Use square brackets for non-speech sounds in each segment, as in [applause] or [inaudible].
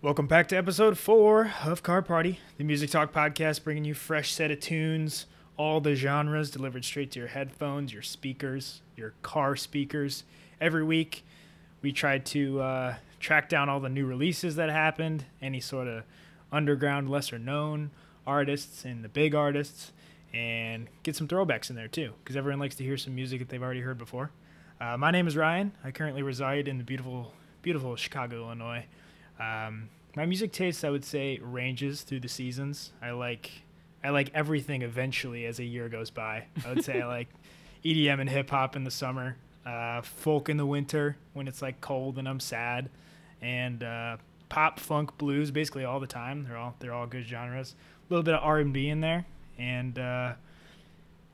Welcome back to episode four of Car Party, the music talk podcast, bringing you fresh set of tunes, all the genres delivered straight to your headphones, your speakers, your car speakers. Every week, we try to uh, track down all the new releases that happened, any sort of underground, lesser known artists and the big artists, and get some throwbacks in there too, because everyone likes to hear some music that they've already heard before. Uh, my name is Ryan. I currently reside in the beautiful, beautiful Chicago, Illinois. Um, my music taste, I would say, ranges through the seasons. I like, I like everything. Eventually, as a year goes by, I would say I [laughs] like EDM and hip hop in the summer, uh, folk in the winter when it's like cold and I'm sad, and uh, pop, funk, blues, basically all the time. They're all they're all good genres. A little bit of R and B in there, and uh,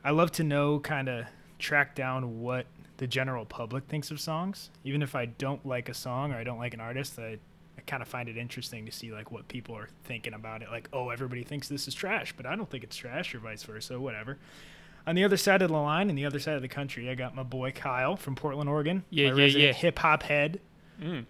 I love to know kind of track down what the general public thinks of songs. Even if I don't like a song or I don't like an artist, I, kind of find it interesting to see like what people are thinking about it. Like, oh, everybody thinks this is trash, but I don't think it's trash, or vice versa, whatever. On the other side of the line, in the other side of the country, I got my boy Kyle from Portland, Oregon. Yeah, yeah, yeah. Hip hop head. Mm.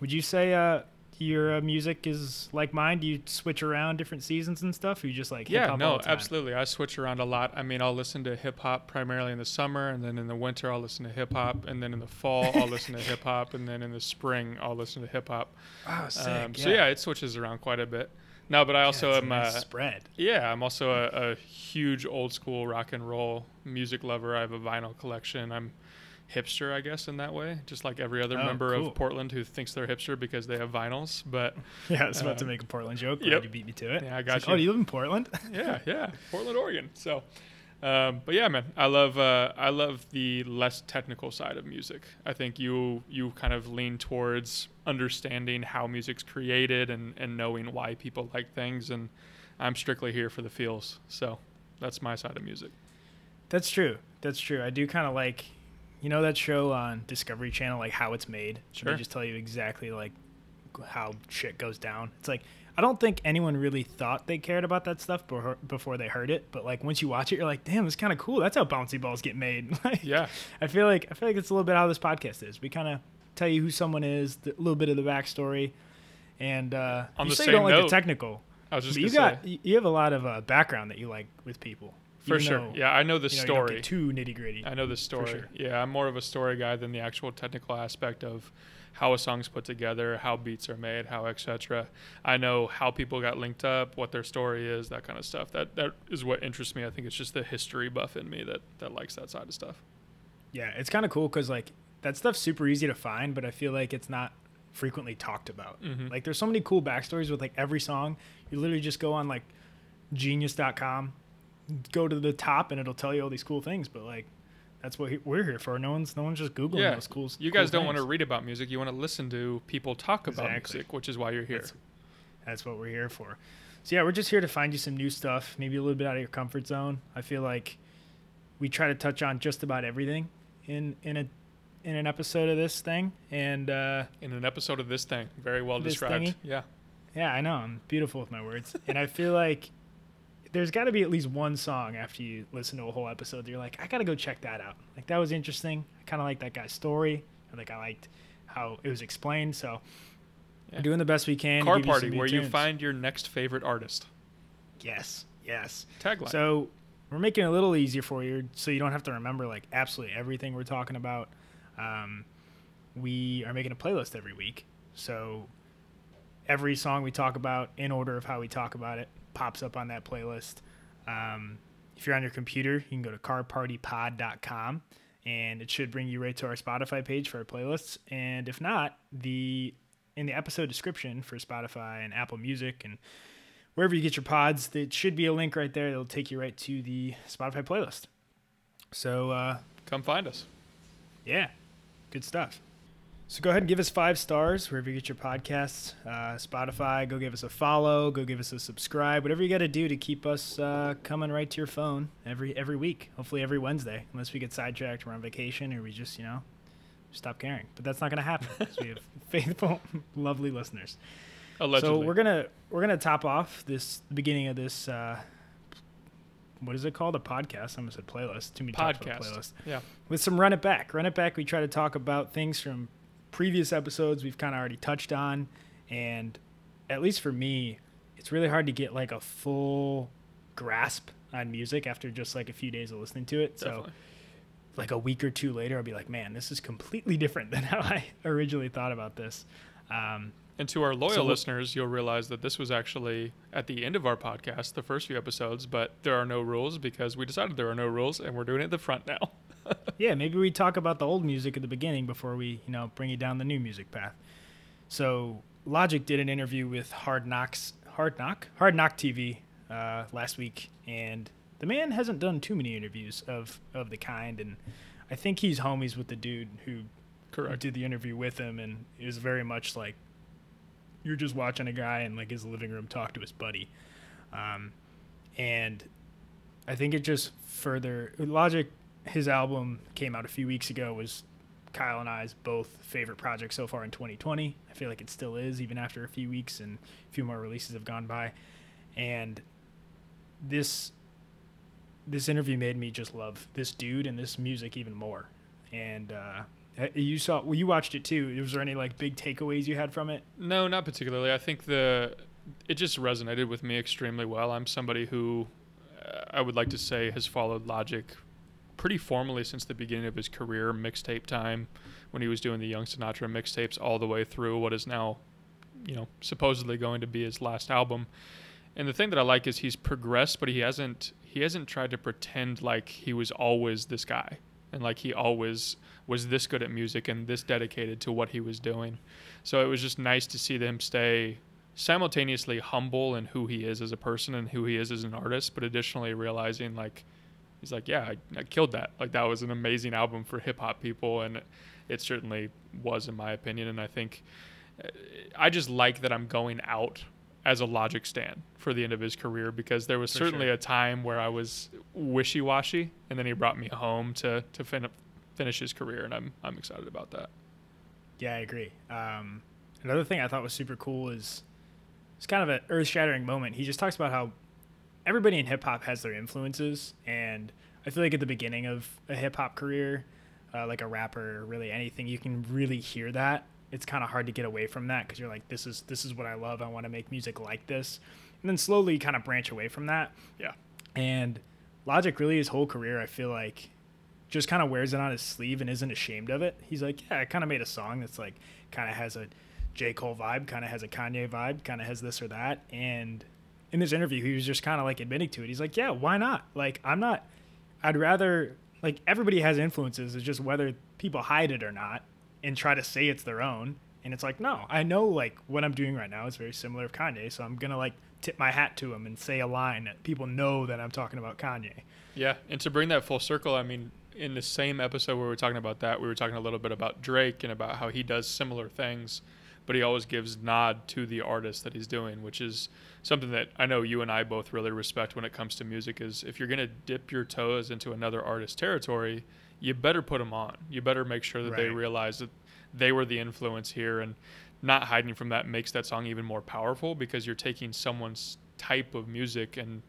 Would you say uh, your uh, music is like mine? Do you switch around different seasons and stuff? Or you just like Yeah, hip-hop all no, the time? absolutely. I switch around a lot. I mean, I'll listen to hip hop primarily in the summer, and then in the winter, I'll listen to hip hop, and then in the fall, I'll listen to hip hop, and then in the spring, I'll listen to hip hop. Oh, sick. Um, So yeah, it switches around quite a bit. No, but I also Yeah, it's a am. nice uh, spread. yeah, I'm also a, a huge old school rock and roll music lover. I have a vinyl collection. I'm hipster, I guess, in that way, just like every other Oh, member cool. of Portland who thinks they're hipster because they have vinyls. But [laughs] Yeah, I was about to uh, make a Portland joke. Yep. you beat me to it. Yeah, I It's got like, you. Oh, you live in Portland? [laughs] yeah, [laughs] yeah, Portland, Oregon. So, um, but yeah, man, I love uh, I love the less technical side of music. I think you you kind of lean towards understanding how music's created and and knowing why people like things. And I'm strictly here for the feels. So that's my side of music. That's true. That's true. I do kind of like, you know, that show on Discovery Channel, like how it's made. Sure. They just tell you exactly like how shit goes down. It's like I don't think anyone really thought they cared about that stuff before they heard it. But like once you watch it, you're like, damn, it's kind of cool. That's how bouncy balls get made. [laughs] like, Yeah, I feel like I feel like it's a little bit how this podcast is. We kind of tell you who someone is, a little bit of the backstory, and uh, On you say you don't like the technical. I was just But you gonna got you have a lot of uh, background that you like with people. For sure. though, Yeah, I know the you know, story. get too nitty gritty. I know the story. sure. Yeah, I'm more of a story guy than the actual technical aspect of how a song's put together, how beats are made, how etc. I know how people got linked up, what their story is, that kind of stuff. That that is what interests me. I think it's just the history buff in me that that likes that side of stuff. Yeah, it's kind of cool because like that stuff's super easy to find, but I feel like it's not frequently talked about. Mhm. Like there's so many cool backstories with like every song. You literally just go on like genius.com, go to the top, and it'll tell you all these cool things. But like that's what we're here for. No one's no one's just googling Yeah, those cool. You cool guys don't want to read about music. You want to listen to people talk about Exactly. music, which is why you're here. That's, that's what we're here for. So yeah, we're just here to find you some new stuff, maybe a little bit out of your comfort zone. I feel like we try to touch on just about everything in in a in an episode of this thing, and uh, in an episode of this thing, very well described. thingy? Yeah. yeah, I know I'm beautiful with my words, and I feel like there's got to be at least one song after you listen to a whole episode that you're like, I gotta go check that out. Like that was interesting. I kind of like that guy's story. I think I liked how it was explained. So Yeah. we're doing the best we can. to Car give you party, where you find your next favorite artist. yes, yes. Tagline. So we're making it a little easier for you, so you don't have to remember like absolutely everything we're talking about. Um, we are making a playlist every week, so every song we talk about in order of how we talk about it pops up on that playlist. Um, if you're on your computer, you can go to carpartypod.com and it should bring you right to our Spotify page for our playlists. And if not, the in the episode description for Spotify and Apple Music and wherever you get your pods, there should be a link right there that'll take you right to the Spotify playlist. So uh, Come find us. yeah, good stuff. So go ahead and give us five stars wherever you get your podcasts. Uh, Spotify, go give us a follow, go give us a subscribe, whatever you got to do to keep us uh, coming right to your phone every every week. Hopefully every Wednesday, unless we get sidetracked, we're on vacation, or we just you know stop caring. But that's not going to happen 'cause we have [laughs] faithful, lovely listeners. Allegedly. So we're gonna we're gonna top off this the beginning of this. Uh, what is it called? A podcast? I almost said playlist. Too many podcast. playlist Yeah. with some run it back. Run it back. We try to talk about things from previous episodes we've kind of already touched on, and at least for me, it's really hard to get like a full grasp on music after just like a few days of listening to it. Definitely. So like a week or two later, I'll be like, man, this is completely [laughs] different than how I [laughs] originally thought about this. Um, And to our loyal So listeners, you'll realize that this was actually at the end of our podcast, the first few episodes, but there are no rules because we decided there are no rules and we're doing it at the front now. [laughs] [laughs] yeah, maybe we talk about the old music at the beginning before we, you know, bring you down the new music path. So Logic did an interview with Hard Knocks, Hard Knock, Hard Knock TV uh, last week, and the man hasn't done too many interviews of of the kind, and I think he's homies with the dude who Correct. did the interview with him, and it was very much like you're just watching a guy in like his living room talk to his buddy, um, and I think it just further Logic. His album came out a few weeks ago. Was Kyle and I's both favorite project so far in 2020. I feel like it still is, even after a few weeks and a few more releases have gone by. And this this interview made me just love this dude and this music even more. And uh, you saw, well, you watched it too. Was there any like big takeaways you had from it? No, not particularly. I think the it just resonated with me extremely well. I'm somebody who uh, I would like to say has followed Logic pretty formally since the beginning of his career, mixtape time, when he was doing the Young Sinatra mixtapes all the way through what is now, you know, supposedly going to be his last album. And the thing that I like is he's progressed, but he hasn't he hasn't tried to pretend like he was always this guy and like he always was this good at music and this dedicated to what he was doing. So it was just nice to see them stay simultaneously humble in who he is as a person and who he is as an artist, but additionally realizing like he's like, yeah, I, I killed that. Like that was an amazing album for hip hop people, and it, certainly was in my opinion. And I think uh, I just like that I'm going out as a Logic stand for the end of his career because there was For certainly sure. a time where I was wishy washy, and then he brought me home to to fin- finish his career, and I'm I'm excited about that. Yeah, I agree. Um, another thing I thought was super cool is it's kind of an earth shattering moment. He just talks about how everybody in hip hop has their influences, and I feel like at the beginning of a hip hop career, uh, like a rapper, really anything, you can really hear that. It's kind of hard to get away from that because you're like, this is this is what I love. I want to make music like this, and then slowly you kind of branch away from that. Yeah. And Logic really his whole career, I feel like, just kind of wears it on his sleeve and isn't ashamed of it. He's like, yeah, I kind of made a song that's like kind of has a J. Cole vibe, kind of has a Kanye vibe, kind of has this or that. And in this interview, he was just kind of like admitting to it. He's like, yeah, why not? Like, I'm not, I'd rather, like, everybody has influences. It's just whether people hide it or not and try to say it's their own. And it's like, no, I know, like, what I'm doing right now is very similar to Kanye. So I'm going to, like, tip my hat to him and say a line that people know that I'm talking about Kanye. Yeah, and to bring that full circle, I mean, in the same episode where we were talking about that, we were talking a little bit about Drake and about how he does similar things, but he always gives nod to the artist that he's doing, which is something that I know you and I both really respect when it comes to music. Is if you're gonna dip your toes into another artist's territory, you better put them on. You better make sure that they realize that they were the influence here, and not hiding from that makes that song even more powerful because you're taking someone's type of music and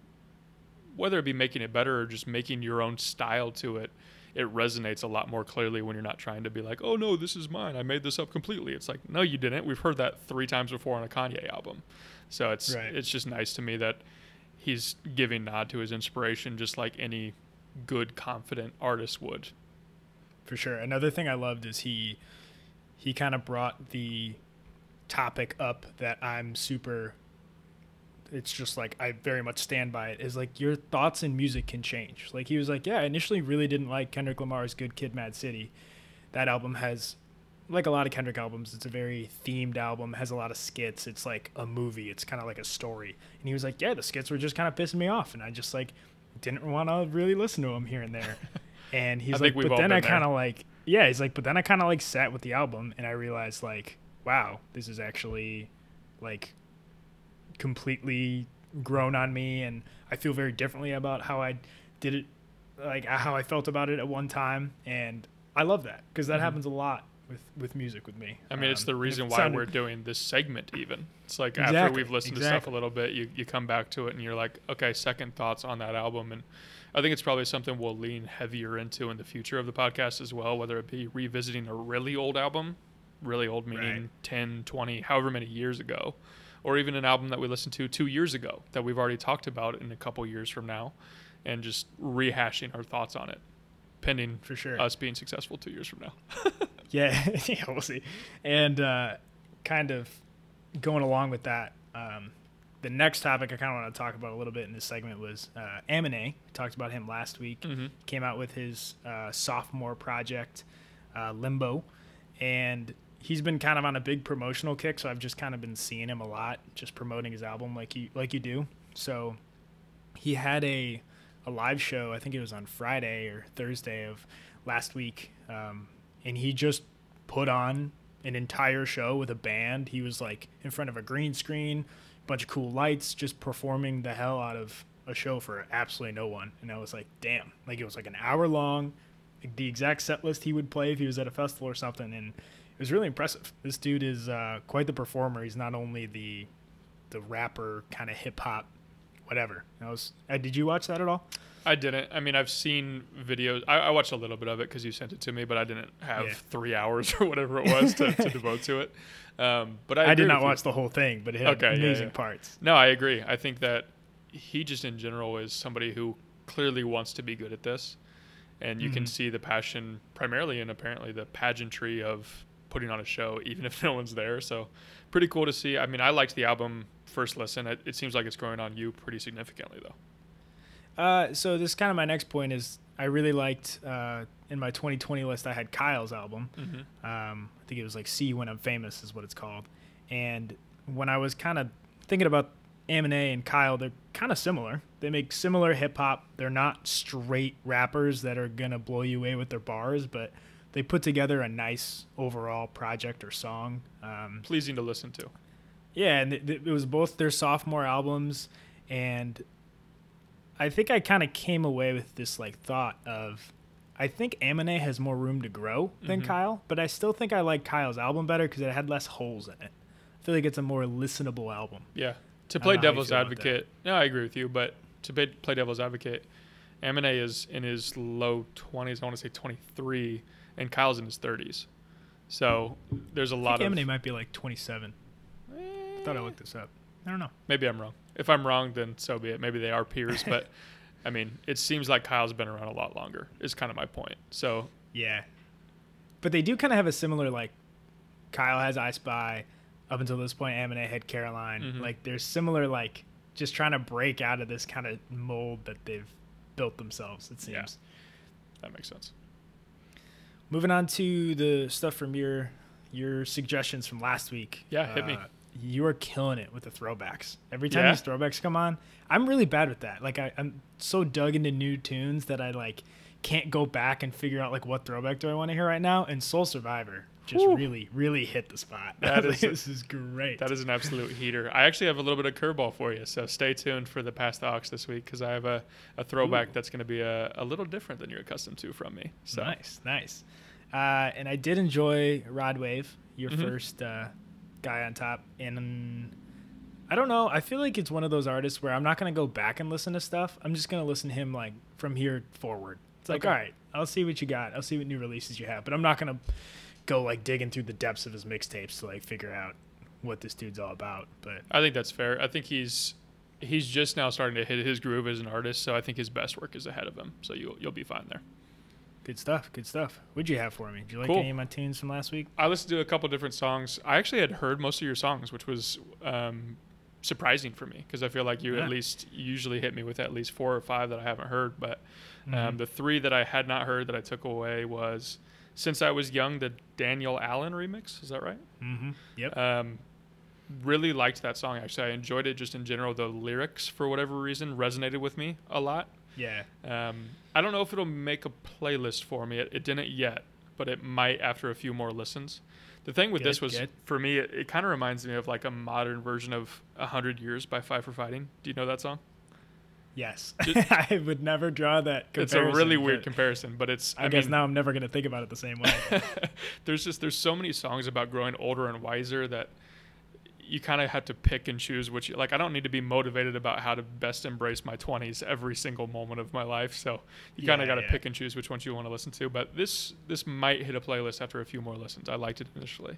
whether it be making it better or just making your own style to it, it resonates a lot more clearly when you're not trying to be like, oh no, this is mine. I made this up completely. It's like, no, you didn't. We've heard that three times before on a Kanye album. So it's Right. it's just nice to me that he's giving nod to his inspiration just like any good, confident artist would. for sure. Another thing I loved is he he kind of brought the topic up that I'm super it's just like I very much stand by it is like your thoughts in music can change. Like he was like, yeah, I initially really didn't like Kendrick Lamar's Good Kid Mad City. That album has like a lot of Kendrick albums, it's a very themed album, has a lot of skits. It's like a movie. It's kind of like a story. And he was like, yeah, the skits were just kind of pissing me off and I just like didn't want to really listen to them here and there. [laughs] And he's like, but then I kind of like, yeah, he's like, but then I kind of like sat with the album and I realized like, wow, this is actually like completely grown on me and I feel very differently about how I did it, like how I felt about it at one time. And I love that because that Mhm. happens a lot with, with music with me. I mean, it's Um, the and it reason why sounded- we're doing this segment. Even it's like after we've listened to stuff a little bit, you you come back to it and you're like, okay, second thoughts on that album, and I think it's probably something we'll lean heavier into in the future of the podcast as well, whether it be revisiting a really old album really old meaning Right. 10, 20, however many years ago, or even an album that we listened to two years ago that we've already talked about in a couple years from now, and just rehashing our thoughts on it, pending For sure. us being successful two years from now. [laughs] Yeah, [laughs] yeah, we'll see. And uh, kind of going along with that, um, the next topic I kind of want to talk about a little bit in this segment was uh, Aminé. Talked about him last week. Mhm. Came out with his uh, sophomore project, uh, Limbo, and he's been kind of on a big promotional kick. So I've just kind of been seeing him a lot, just promoting his album like you like you do. So he had a a live show. I think it was on Friday or Thursday of last week, um, and he just put on an entire show with a band. He was like in front of a green screen, a bunch of cool lights, just performing the hell out of a show for absolutely no one. And I was like, damn, like it was like an hour long, like the exact set list he would play if he was at a festival or something, and it was really impressive. This dude is uh, quite the performer. He's not only the the rapper kind of hip hop, whatever. That was. Uh, did you watch that at all? I didn't. I mean, I've seen videos. I, I watched a little bit of it because you sent it to me, but I didn't have Yeah. three hours [laughs] or whatever it was to, to [laughs] devote to it. Um, but I, I, did not with you. watch the whole thing, but it had Okay, amazing yeah. parts. No, I agree. I think that he just in general is somebody who clearly wants to be good at this, and you can Mhm. see the passion primarily and apparently the pageantry of putting on a show, [laughs] even if no one's there. So, pretty cool to see. I mean, I liked the album first listen. It, it seems like it's growing on you pretty significantly, though. Uh, so this is kind of my next point is I really liked uh, in my 2020 list I had Kyle's album. Mm-hmm. Um, I think it was like "See When I'm Famous" is what it's called. And when I was kind of thinking about Aminé and Kyle, they're kind of similar. They make similar hip hop. They're not straight rappers that are gonna blow you away with their bars, but they put together a nice overall project or song. Um, Pleasing to listen to. yeah, and it, it was both their sophomore albums, and I think I kind of came away with this like thought of, I think Aminé has more room to grow than Mhm. Kyle, but I still think I like Kyle's album better because it had less holes in it. I feel like it's a more listenable album. Yeah. To play don't know how you devil's feel about that. advocate, no, I agree with you. But to play devil's advocate, Aminé is in his low 20s. I want to say 23, and Kyle's in his 30s. So there's a I lot think of. Aminé might be like 27. I thought I looked this up. I don't know. Maybe I'm wrong. If I'm wrong, then so be it. Maybe they are peers, but [laughs] I mean, it seems like Kyle's been around a lot longer. Is kind of my point. So Yeah. But they do kind of have a similar like Kyle has I Spy. Up until this point, Aminé had Caroline. Mhm. Like there's similar like just trying to break out of this kind of mold that they've built themselves. It seems. Yeah. that makes sense. Moving on to the stuff from your your suggestions from last week. Yeah, hit me. Uh, You are killing it with the throwbacks. Every time Yeah? these throwbacks come on, I'm really bad with that. Like I, I'm so dug into new tunes that I like can't go back and figure out like what throwback do I want to hear right now. And Soul Survivor just Whew. really, really hit the spot. [laughs] That Like, this is great. That is an absolute heater. I actually have a little bit of curveball for you, so stay tuned for the pass the aux this week because I have a, a throwback Ooh. that's going to be a, a little different than you're accustomed to from me. So nice, nice. Uh, and I did enjoy Rod Wave, your Mhm. first uh, guy on top. And um, I don't know. I feel like it's one of those artists where I'm not gonna go back and listen to stuff. I'm just gonna listen to him like from here forward. It's like, Okay. all right, I'll see what you got. I'll see what new releases you have. But I'm not gonna go like digging through the depths of his mixtapes to like figure out what this dude's all about. But I think that's fair. I think he's he's just now starting to hit his groove as an artist, so I think his best work is ahead of him. So you'll you'll be fine there. good stuff. Good stuff. What'd you have for me? Did you like Cool. any of my tunes from last week? I listened to a couple different songs. I actually had heard most of your songs, which was um, surprising for me because I feel like you Yeah. at least usually hit me with at least four or five that I haven't heard. But um, Mhm. the three that I had not heard that I took away was "Since I Was Young," the Daniel Allen remix. Is that right? Mm-hmm. Yep. Um, really liked that song. Actually, I enjoyed it just in general. The lyrics, for whatever reason, resonated with me a lot. yeah. Um, I don't know if it'll make a playlist for me. It, it didn't yet, but it might after a few more listens. The thing with this was, good. for me, it, it kind of reminds me of like a modern version of "A Hundred Years" by Five for Fighting. Do you know that song? Yes. [laughs] I would never draw that comparison. it's a really weird comparison, but it's. I, I, guess mean, now I'm never going to think about it the same way. [laughs] there's just there's so many songs about growing older and wiser that you kind of have to pick and choose which like I don't need to be motivated about how to best embrace my 20s every single moment of my life. So you kind Yeah, of got to yeah. pick and choose which ones you want to listen to. But this this might hit a playlist after a few more listens. I liked it initially.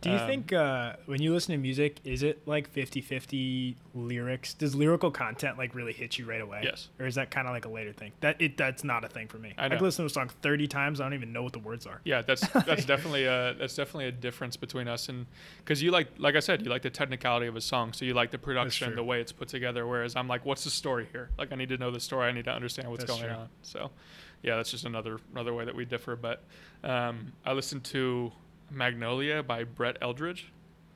Do you Um, think uh, when you listen to music, is it like 50-50 lyrics? Does lyrical content like really hit you right away? Yes. Or is that kind of like a later thing? That it that's not a thing for me. I I can listen to a song 30 times, I don't even know what the words are. Yeah, that's [laughs] that's definitely a that's definitely a difference between us and because you like like I said, you like the technicality of a song, so you like the production, the way it's put together. Whereas I'm like, what's the story here? Like I need to know the story. I need to understand what's That's going true. on. So, yeah, that's just another another way that we differ. But um, I listened to Magnolia by Brett Eldredge.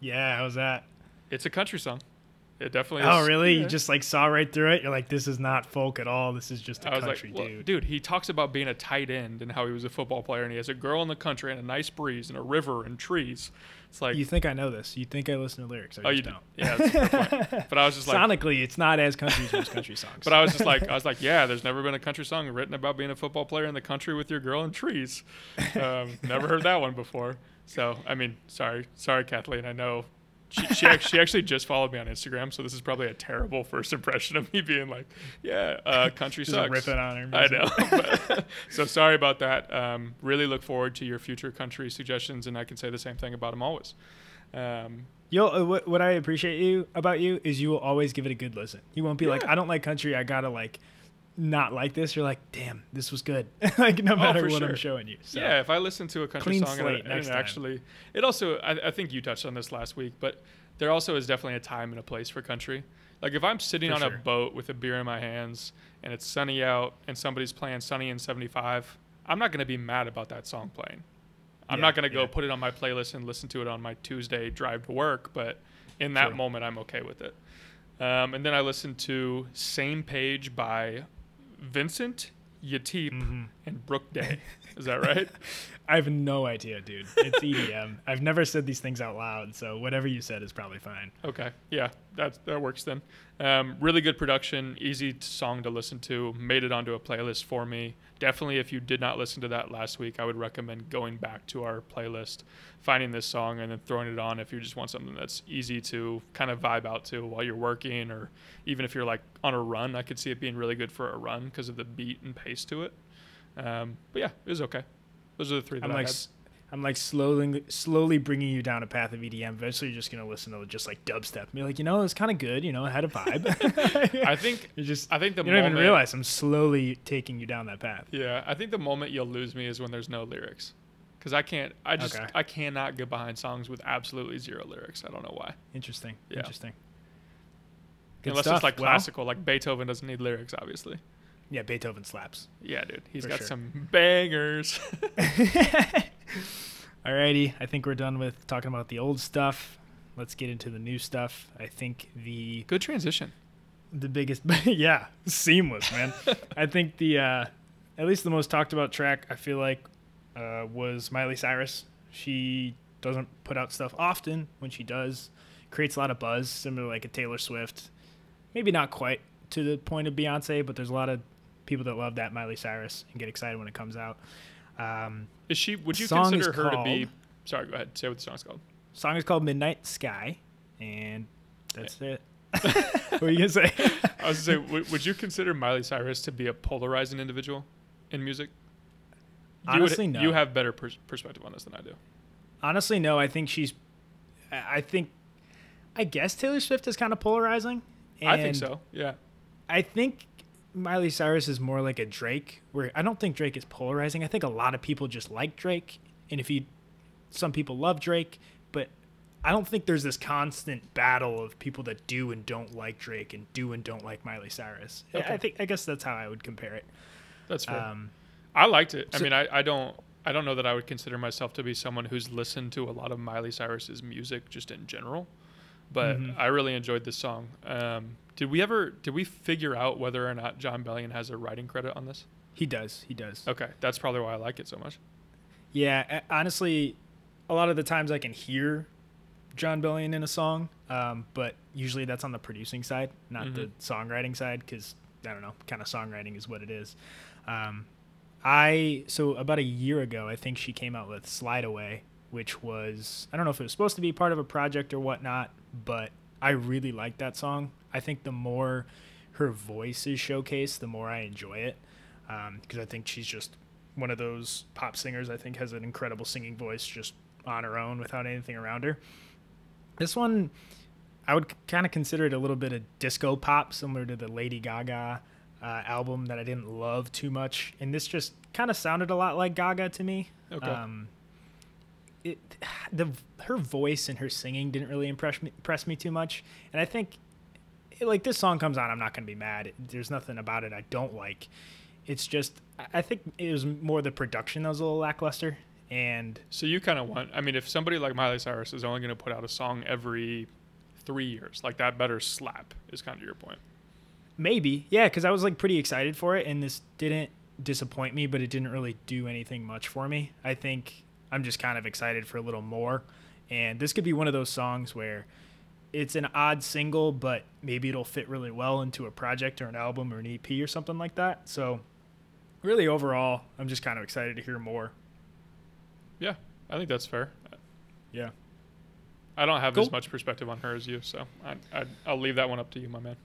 Yeah, how's that? It's a country song. It definitely. Oh, is. really? Yeah. You just like saw right through it? You're like, this is not folk at all. This is just a I was country like, well, dude. dude, he talks about being a tight end and how he was a football player, and he has a girl in the country and a nice breeze and a river and trees. It's like, you think I know this? You think I listen to lyrics? I oh, just you do. don't. Yeah, that's a fair point. [laughs] But I was just like, Sonically, it's not as country as country songs. [laughs] But I was just like, I was like, yeah, there's never been a country song written about being a football player in the country with your girl and trees. [laughs] Um, never heard that one before. So, I mean, sorry, sorry, Kathleen. I know she she, she actually just followed me on Instagram, so this is probably a terrible first impression of me being like, yeah, uh, [laughs] country just sucks. ripping on her. I know. [laughs] But- [laughs] so sorry about that. Um, really look forward to your future country suggestions, and I can say the same thing about them always. Um, You'll uh, what, what I appreciate you about you is you will always give it a good listen. You won't be like, I don't like country. I gotta like not like this. You're like, damn, this was good. [laughs] like no matter Oh, what I'm showing you. So. Yeah, if I listen to a country song and, slate and next it time. actually, it also, I, I think you touched on this last week, but there also is definitely a time and a place for country. Like if I'm sitting For on sure. a boat with a beer in my hands and it's sunny out and somebody's playing Sunny in 75, I'm not going to be mad about that song playing. I'm Yeah, not going to go yeah. put it on my playlist and listen to it on my Tuesday drive to work, but in that moment, I'm okay with it. Um, and then I listened to Same Page by Vincent Yateep Mhm. and Brooke Day. [laughs] Is that right? [laughs] I have no idea, dude. It's [laughs] EDM. I've never said these things out loud, so whatever you said is probably fine. Okay, yeah, that that works then. Um, really good production, easy song to listen to. Made it onto a playlist for me. Definitely, if you did not listen to that last week, I would recommend going back to our playlist, finding this song, and then throwing it on if you just want something that's easy to kind of vibe out to while you're working, or even if you're like on a run. I could see it being really good for a run because of the beat and pace to it. Um, but yeah, it was okay. Those are the three that I'm I like, had. I'm like slowly, slowly bringing you down a path of EDM. Eventually, you're just gonna listen to just like dubstep. And be like, you know, it's kind of good. You know, it had a vibe. [laughs] I think [laughs] you just, I think the you don't even realize I'm slowly taking you down that path. Yeah, I think the moment you'll lose me is when there's no lyrics, because I can't. I just Okay. I cannot get behind songs with absolutely zero lyrics. I don't know why. Interesting. Yeah. Interesting. Good Unless stuff. it's like Well, classical, like Beethoven doesn't need lyrics, obviously. Yeah, Beethoven slaps. Yeah, dude, he's got sure. some bangers. [laughs] Alrighty, I think we're done with talking about the old stuff. Let's get into the new stuff. I think the Good transition. the biggest [laughs] yeah seamless man [laughs] i think the uh at least the most talked about track i feel like uh was miley cyrus she doesn't put out stuff often when she does creates a lot of buzz similar to like a taylor swift maybe not quite to the point of beyonce but there's a lot of people that love that miley cyrus and get excited when it comes out um Is she? Would you consider her to be? Sorry, go ahead. Say what the song's called. song is called midnight sky and that's it [laughs] what are you gonna say [laughs] I was gonna say, w- would you consider Miley Cyrus to be a polarizing individual in music? You would- Honestly, no. You have better pers- perspective on this than I do. Honestly, no. I think she's. I I think. I guess Taylor Swift is kind of polarizing. I think so. Yeah. I think Miley Cyrus is more like a Drake, where I don't think Drake is polarizing. I think a lot of people just like Drake, and if you, some people love Drake, but I don't think there's this constant battle of people that do and don't like Drake and do and don't like Miley Cyrus. I- Okay. I think I guess that's how I would compare it. That's fair. Um, I liked it. I mean, I, I don't I don't know that I would consider myself to be someone who's listened to a lot of Miley Cyrus's music just in general, but Mhm. I really enjoyed this song. Um, did we ever did we figure out whether or not Jon Bellion has a writing credit on this? he does. He does. Okay, that's probably why I like it so much. Yeah, honestly, a lot of the times I can hear Jon Bellion in a song, um, but usually that's on the producing side, not the songwriting side, because I don't know, kind of songwriting is what it is. Um, I so about a year ago, I think she came out with Slide Away, which was I don't know if it was supposed to be part of a project or whatnot, but I really like that song. I think the more her voice is showcased, the more I enjoy it. Because I think she's just one of those pop singers. I think has an incredible singing voice just on her own without anything around her. This one, I would kind of consider it a little bit of disco pop, similar to the Lady Gaga uh, album that I didn't love too much. And this just kind of sounded a lot like Gaga to me. Okay. Um, it the her voice and her singing didn't really impress me impress me too much, and I think like this song comes on, I'm not gonna be mad. There's nothing about it I don't like. It's just I think it was more the production that was a little lackluster, and So you kind of want. I mean, if somebody like Miley Cyrus is only going to put out a song every three years, like that better slap is kind of your point. maybe yeah, because I was like pretty excited for it, and this didn't disappoint me, but it didn't really do anything much for me. I think I'm just kind of excited for a little more, and this could be one of those songs where it's an odd single, but maybe it'll fit really well into a project or an album or an EP or something like that. So, really, overall, I'm just kind of excited to hear more. Yeah, I think that's fair. Yeah. I don't have Cool. as much perspective on her as you, so I, I, I'll leave that one up to you, my man.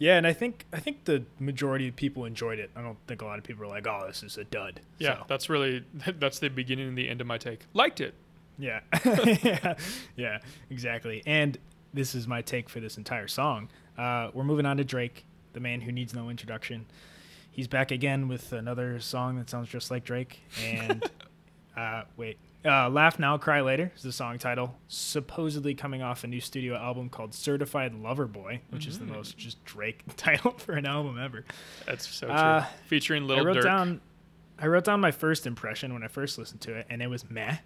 Yeah, and I think I think the majority of people enjoyed it. I don't think a lot of people are like, "Oh, this is a dud." Yeah, So, that's really [laughs] that's the beginning and the end of my take. Liked it. yeah, yeah, [laughs] yeah, exactly. And this is my take for this entire song. Uh, we're moving on to Drake, the man who needs no introduction. He's back again with another song that sounds just like Drake. And [laughs] uh, wait, uh, "Laugh Now, Cry Later" is the song title. Supposedly coming off a new studio album called "Certified Lover Boy," which is the Mm. most just Drake [laughs] title for an album ever. That's so true. Uh, Featuring I Little wrote Durk. down I wrote down my first impression when I first listened to it and it was meh.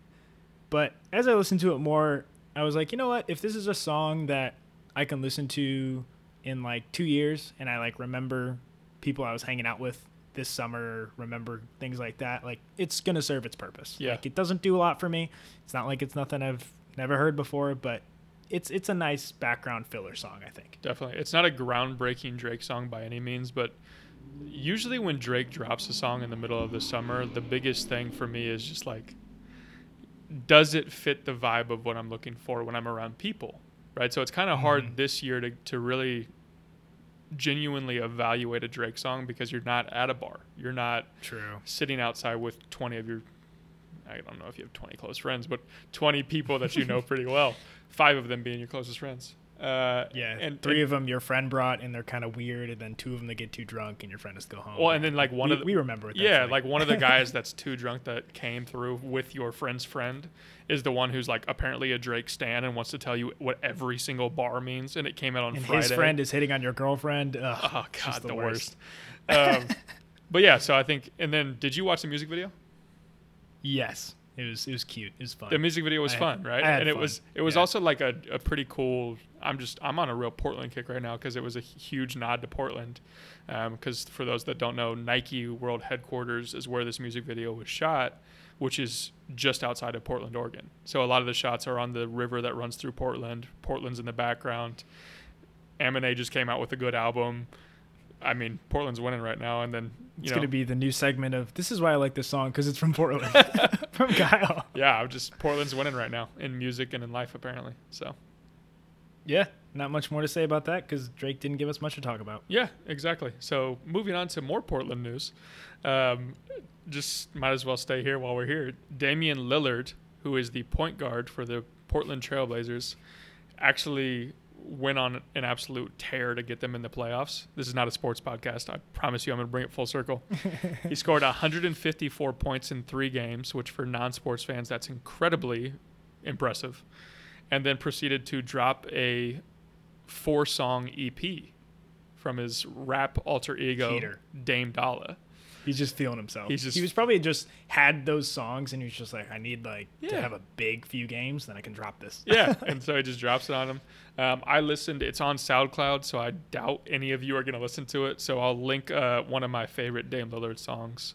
But as I listened to it more, I was like, you know what? If this is a song that I can listen to in like 2 years and I like remember people I was hanging out with this summer, remember things like that, like it's going to serve its purpose. Yeah. Like it doesn't do a lot for me. It's not like it's nothing I've never heard before, but it's it's a nice background filler song, I think. Definitely. It's not a groundbreaking Drake song by any means, but usually when Drake drops a song in the middle of the summer, the biggest thing for me is just like, does it fit the vibe of what I'm looking for when I'm around people? Right. So it's kind of hard mm-hmm. this year to, to really genuinely evaluate a Drake song because you're not at a bar. You're not True. sitting outside with 20 of your I don't know if you have 20 close friends, but 20 people that you know [laughs] pretty well, five of them being your closest friends. Uh, Yeah, and three and, of them your friend brought, and they're kind of weird, and then two of them they get too drunk, and your friend has to go home. well, and then like one we, of the we remember yeah, like one of the guys [laughs] that's too drunk that came through with your friend's friend is the one who's like apparently a Drake stan and wants to tell you what every single bar means, and it came out on and Friday. his friend is hitting on your girlfriend. Ugh, oh god, just the, worst. worst. um, [laughs] but yeah, so I think, and then did you watch the music video? Yes, it was it was cute. It was fun. The music video was I had- fun, right? Had and it fun. was it was Yeah. also like a, a pretty cool. I'm just I'm on a real Portland kick right now because it was a huge nod to Portland. Um, because for those that don't know, Nike World Headquarters is where this music video was shot, which is just outside of Portland, Oregon. So a lot of the shots are on the river that runs through Portland. Portland's in the background. Amine just came out with a good album. I mean, Portland's winning right now, and then you it's know, gonna be the new segment of this is why I like this song because it's from Portland, [laughs] [laughs] from Kyle. yeah, I'm just Portland's winning right now in music and in life apparently. So. Yeah, not much more to say about that because Drake didn't give us much to talk about. Yeah, exactly. So moving on to more Portland news, um, just might as well stay here while we're here. Damian Lillard, who is the point guard for the Portland Trailblazers, actually went on an absolute tear to get them in the playoffs. This is not a sports podcast. I promise you, I'm going to bring it full circle. [laughs] he scored 154 points in three games, which for non-sports fans, that's incredibly impressive. And then proceeded to drop a four-song EP from his rap alter ego Cheater. Dame Dalla. He's just feeling himself. He's just- he was probably just had those songs and he was just like, I need like to have a big few games, then I can drop this. Yeah, [laughs] and so he just drops it on him. Um, I listened. It's on SoundCloud, so I doubt any of you are going to listen to it. So I'll link uh, one of my favorite Dame Lillard songs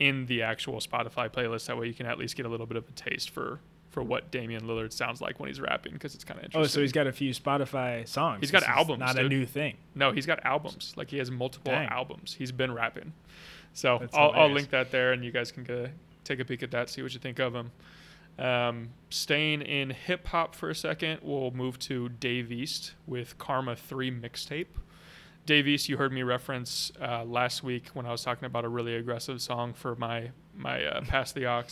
in the actual Spotify playlist. That way, you can at least get a little bit of a taste for for what Damian Lillard sounds like when he's rapping, because it's kind of interesting. Oh, so he's got a few Spotify songs. He's got This albums, Not a new thing. No, he's got albums. Like he has multiple Dang. albums. He's been rapping. So That's I'll, I'll link that there, and you guys can a, take a peek at that, see what you think of him. Um, staying in hip hop for a second, we'll move to Dave East with Karma 3 mixtape. Dave East, you heard me reference uh, last week when I was talking about a really aggressive song for my my uh, Pass the Aux.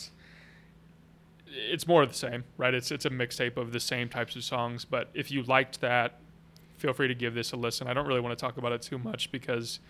It's more of the same, right? It's it's a mixtape of the same types of songs. But if you liked that, feel free to give this a listen. I don't really want to talk about it too much because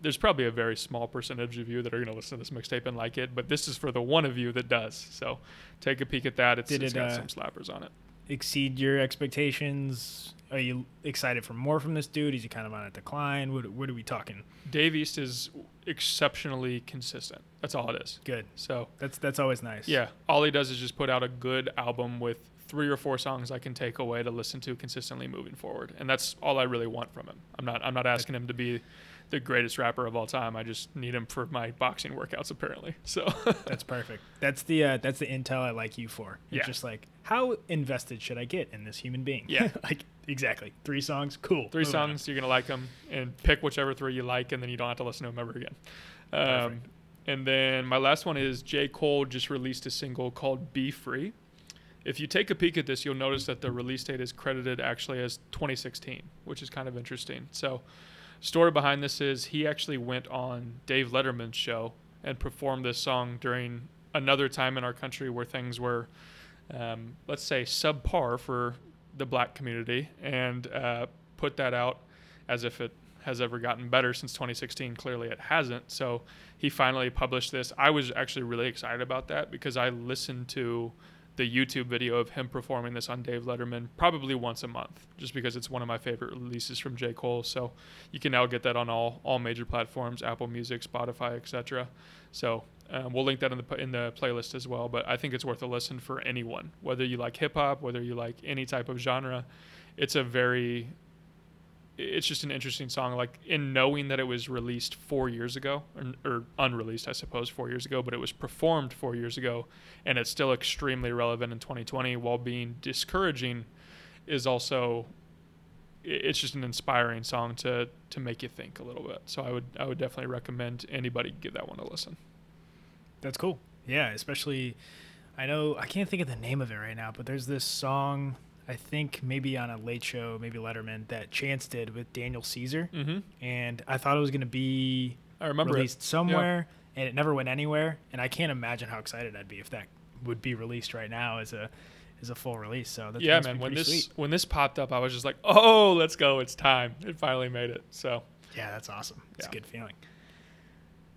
there's probably a very small percentage of you that are going to listen to this mixtape and like it, but this is for the one of you that does. So take a peek at that. It's, Did it's it, got uh, some slappers on it. Exceed your expectations? Are you excited for more from this dude? Is he kind of on a decline? What, what are we talking? Dave East is exceptionally consistent. That's all it is. Good. So That's that's always nice. yeah, all he does is just put out a good album with three or four songs I can take away to listen to consistently moving forward, and that's all I really want from him. I'm not I'm not asking him to be the greatest rapper of all time. I just need him for my boxing workouts apparently. [laughs] So That's perfect. That's the uh, that's the intel I like you for. It's Yeah. just like how invested should I get in this human being? Yeah. [laughs] like exactly. Three songs, cool. three Move on. songs you're gonna like them and pick whichever three you like and then you don't have to listen to them ever again um, and then my last one is j cole just released a single called be free if you take a peek at this you'll notice that the release date is credited actually as 2016 which is kind of interesting so story behind this is he actually went on dave letterman's show and performed this song during another time in our country where things were um, let's say subpar for the black community and uh, put that out as if it has ever gotten better since 2016 clearly it hasn't. So he finally published this. I was actually really excited about that because i listened to the youtube video of him performing this on dave letterman probably once a month just because it's one of my favorite releases from j cole so you can now get that on all all major platforms apple music spotify etc so um, we'll link that in the in the playlist as well. But I think it's worth a listen for anyone, whether you like hip hop, whether you like any type of genre. It's a very, it's just an interesting song. Like in knowing that it was released four years ago, or, or unreleased, I suppose, four years ago, but it was performed four years ago, and it's still extremely relevant in 2020 while being discouraging, is also. It's just an inspiring song to to make you think a little bit. So I would I would definitely recommend anybody give that one a listen. That's cool. Yeah, especially I know I can't think of the name of it right now, but there's this song I think maybe on a late show, maybe Letterman, that Chance did with Daniel Caesar. Mm-hmm. And I thought it was gonna be I remember released it. somewhere and it never went anywhere. And I can't imagine how excited I'd be if that would be released right now as a as a full release. So yeah, man. When this sweet. when this popped up, I was just like, "Oh, let's go! It's time!" It finally made it. So Yeah, that's awesome. It's Yeah. a good feeling.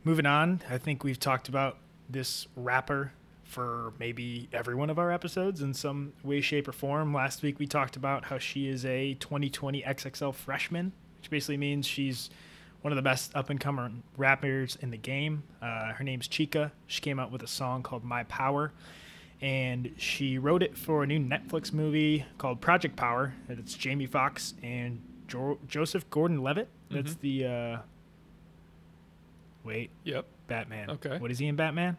Moving on, I think we've talked about this rapper for maybe every one of our episodes in some way, shape, or form. Last week we talked about how she is a 2020 XXL freshman, which basically means she's one of the best up and coming rappers in the game. Uh, her name's Chika. She came out with a song called My Power, and she wrote it for a new Netflix movie called Project Power. And it's Jamie Foxx and jo- Joseph Gordon-Levitt. That's Mhm. the uh, wait yep, Batman. Okay. What is he in Batman?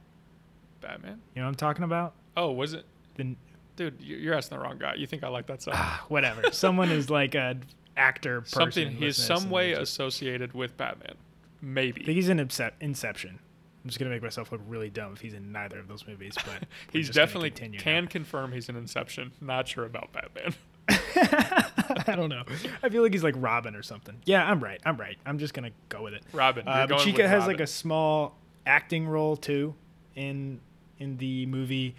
Batman. You know what I'm talking about? Oh, was it? The Dude, you- you're asking the wrong guy. You think I like that song? whatever. [laughs] Someone is like a actor. Person Something. He is listening to some way they- associated with Batman. I think Maybe. he's in Incep- Inception. I'm just gonna make myself look really dumb if he's in neither of those movies, but [laughs] He's just definitely can now. confirm he's an Inception. Not sure about Batman. [laughs] I don't know. I feel like he's like Robin or something. Yeah, I'm right. I'm right. I'm just gonna go with it. Robin. Uh, you're but going Chika has Robin. like a small acting role too in in the movie.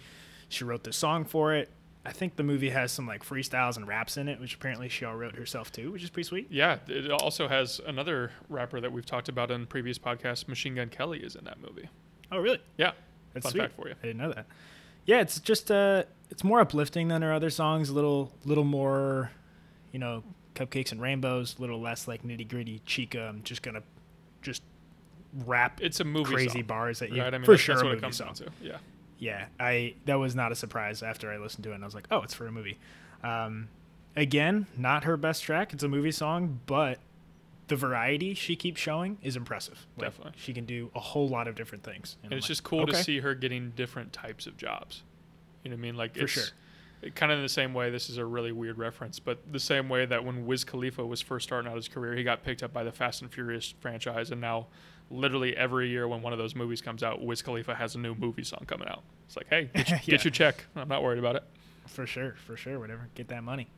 She wrote the song for it. I think the movie has some like freestyles and raps in it, which apparently she all wrote herself too, which is pretty sweet. Yeah, it also has another rapper that we've talked about in previous podcasts. Machine Gun Kelly is in that movie. Oh, really? Yeah, That's fun sweet. fact for you. I didn't know that. Yeah, it's just uh, it's more uplifting than her other songs. A little, little more, you know, cupcakes and rainbows. A little less like nitty gritty. Chika. I'm just gonna, just rap It's a movie crazy song, bars at you. right? I mean, for that's, sure, that's a what it comes song. down to. Yeah. yeah i that was not a surprise after i listened to it and i was like oh it's for a movie um, again not her best track it's a movie song but the variety she keeps showing is impressive Like, Definitely. she can do a whole lot of different things And I'm it's like, just cool okay. to see her getting different types of jobs. You know what I mean? Like For it's sure. kind of in the same way. This is a really weird reference, but the same way that when Wiz Khalifa was first starting out his career, he got picked up by the Fast and Furious franchise, and now literally every year when one of those movies comes out, Wiz Khalifa has a new movie song coming out. It's like, hey, get, [laughs] your, Yeah. get your check. I'm not worried about it. For sure, for sure. Whatever, get that money.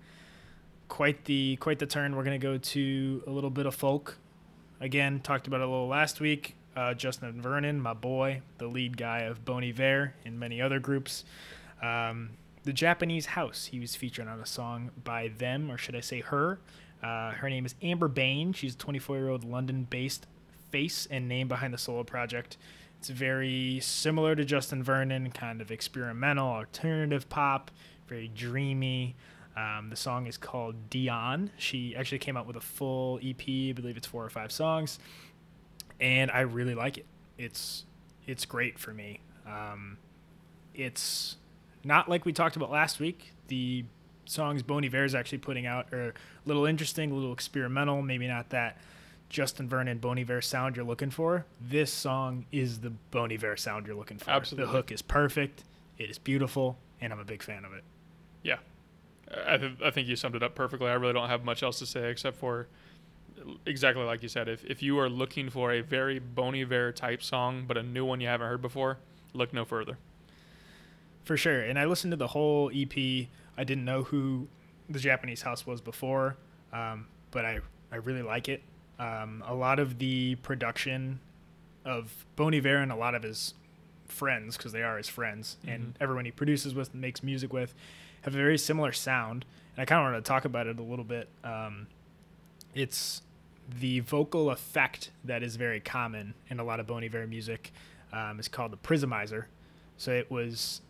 Quite the quite the turn. We're gonna go to a little bit of folk. Again, talked about it a little last week. Uh, Justin Vernon, my boy, the lead guy of Bon Iver and many other groups. Um, the Japanese House. He was featured on a song by them, or should I say her? Uh, her name is Amber Bain. She's a 24 year old London based face and name behind the solo project. It's very similar to Justin Vernon, kind of experimental, alternative pop, very dreamy. Um, the song is called Dionne. She actually came out with a full EP. I believe it's four or five songs, and I really like it. It's it's great for me. Um, it's not like we talked about last week. The songs Bon Iver is actually putting out are a little interesting, a little experimental. Maybe not that Justin Vernon Bon Iver sound you're looking for. This song is the Bon Iver sound you're looking for. Absolutely. The hook is perfect. It is beautiful, and I'm a big fan of it. Yeah, I, th- I think you summed it up perfectly. I really don't have much else to say except for exactly like you said. If if you are looking for a very Bon Iver type song, but a new one you haven't heard before, look no further. For sure. And I listened to the whole EP. I didn't know who the Japanese house was before, um, but I, I really like it. Um, a lot of the production of Bon Iver and a lot of his friends, because they are his friends, Mhm. and everyone he produces with and makes music with, have a very similar sound. And I kind of wanted to talk about it a little bit. Um, it's the vocal effect that is very common in a lot of Bon Iver music. Um, is called the prismizer. So it was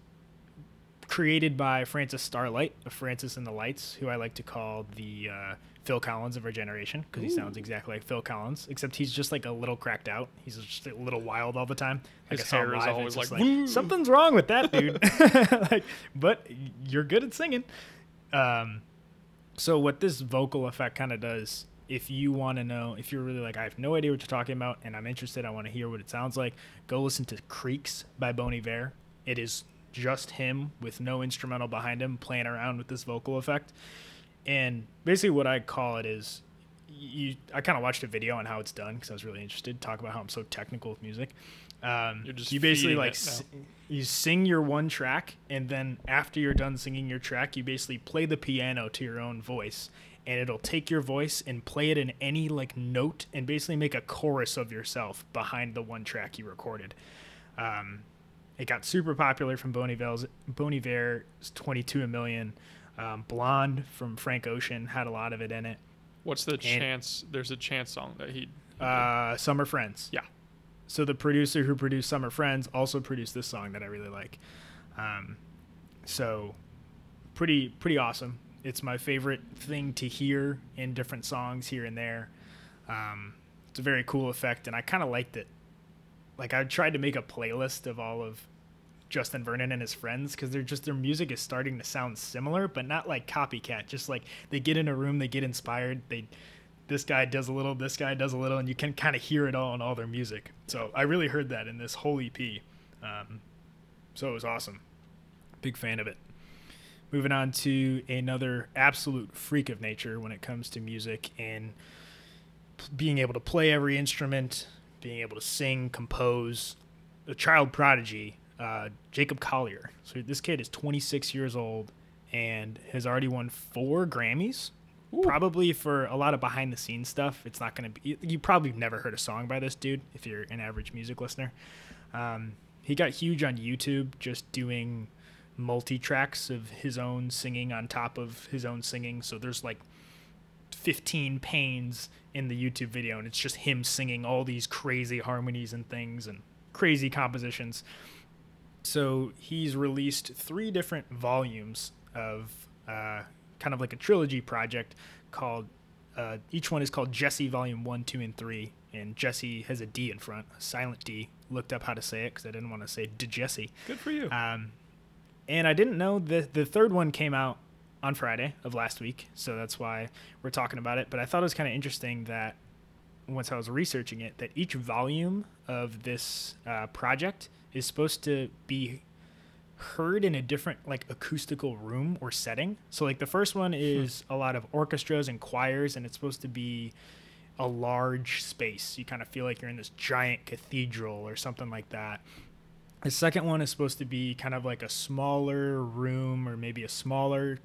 created by Francis Starlite of Francis and the Lights, who I like to call the uh, Phil Collins of our generation because he sounds exactly like Phil Collins, except he's just like a little cracked out. He's just a little wild all the time. Like His I saw him hair is always just like, something's wrong with that dude. [laughs] like, but you're good at singing. Um, so what this vocal effect kind of does, if you want to know, if you're really like, I have no idea what you're talking about, and I'm interested, I want to hear what it sounds like. Go listen to "Creeks" by Bon Iver. It is just him with no instrumental behind him playing around with this vocal effect. And basically, what I call it is, you. I kind of watched a video on how it's done because I was really interested. To talk about how I'm so technical with music. Um, You're just you basically like s- you sing your one track, and then after you're done singing your track, you basically play the piano to your own voice, and it'll take your voice and play it in any like note, and basically make a chorus of yourself behind the one track you recorded. Um, it got super popular from Bon Iver's Bon Iver's 22 a million. Um, Blonde from Frank Ocean had a lot of it in it. What's the chance? There's a chance song that he. Uh, Summer Friends. Yeah. So the producer who produced Summer Friends also produced this song that I really like. Um, so pretty pretty awesome. It's my favorite thing to hear in different songs here and there. Um, it's a very cool effect, and I kind of liked it. Like I tried to make a playlist of all of Justin Vernon and his friends because they're just their music is starting to sound similar, but not like copycat. Just like they get in a room, they get inspired, they this guy does a little, this guy does a little, and you can kind of hear it all in all their music. So I really heard that in this whole EP. Um, so it was awesome. Big fan of it. Moving on to another absolute freak of nature when it comes to music and being able to play every instrument, being able to sing, compose. A child prodigy, uh, Jacob Collier. So this kid is 26 years old and has already won four Grammys. Probably for a lot of behind the scenes stuff. It's not going to be. You probably never heard a song by this dude if you're an average music listener. Um, he got huge on YouTube just doing multi tracks of his own singing on top of his own singing. So there's like 15 panes in the YouTube video, and it's just him singing all these crazy harmonies and things and crazy compositions. So he's released three different volumes of uh, kind of like a trilogy project called. Uh, each one is called Djesse Volume One, Two, and Three, and Jesse has a D in front, a silent D. Looked up how to say it because I didn't want to say De Jesse. Good for you. Um, and I didn't know that the third one came out on Friday of last week, so that's why we're talking about it. But I thought it was kind of interesting that once I was researching it, that each volume of this uh, project is supposed to be heard in a different like acoustical room or setting. So like the first one hmm. is a lot of orchestras and choirs, and it's supposed to be a large space. You kind of feel like you're in this giant cathedral or something like that. The second one is supposed to be kind of like a smaller room or maybe a smaller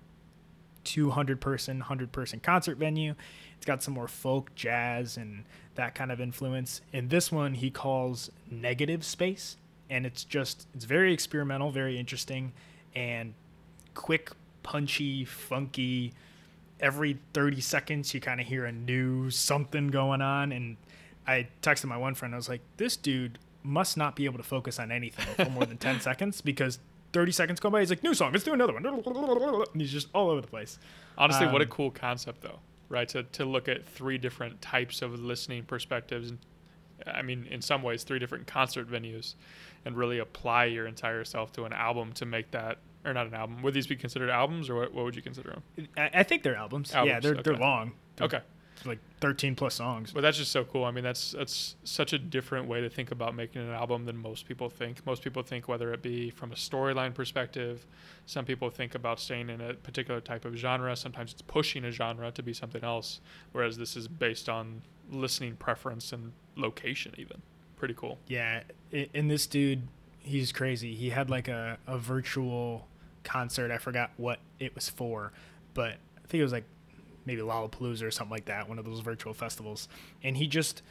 200 person, 100 person concert venue. It's got some more folk, jazz, and that kind of influence. In this one, he calls negative space, and it's just, it's very experimental, very interesting, and quick, punchy, funky. Every 30 seconds, you kind of hear a new something going on. And I texted my one friend, I was like, this dude must not be able to focus on anything for more than 10 [laughs] seconds because 30 seconds go by. He's like, new song, let's do another one. And he's just all over the place. Honestly, what a Um, cool concept, though, right? To, to look at three different types of listening perspectives. And I mean, in some ways, three different concert venues and really apply your entire self to an album to make that, or not an album. Would these be considered albums or what, what would you consider them? I, I think they're albums. yeah, they're, they're long. They're Okay. Like 13 plus songs. But that's just so cool. I mean, that's that's such a different way to think about making an album than most people think. Most people think whether it be from a storyline perspective, some people think about staying in a particular type of genre. Sometimes it's pushing a genre to be something else, whereas this is based on listening preference and location even. Pretty cool. Yeah, and this dude, he's crazy. He had like a, a virtual concert. I forgot what it was for, but I think it was like maybe Lollapalooza or something like that, one of those virtual festivals. And he just,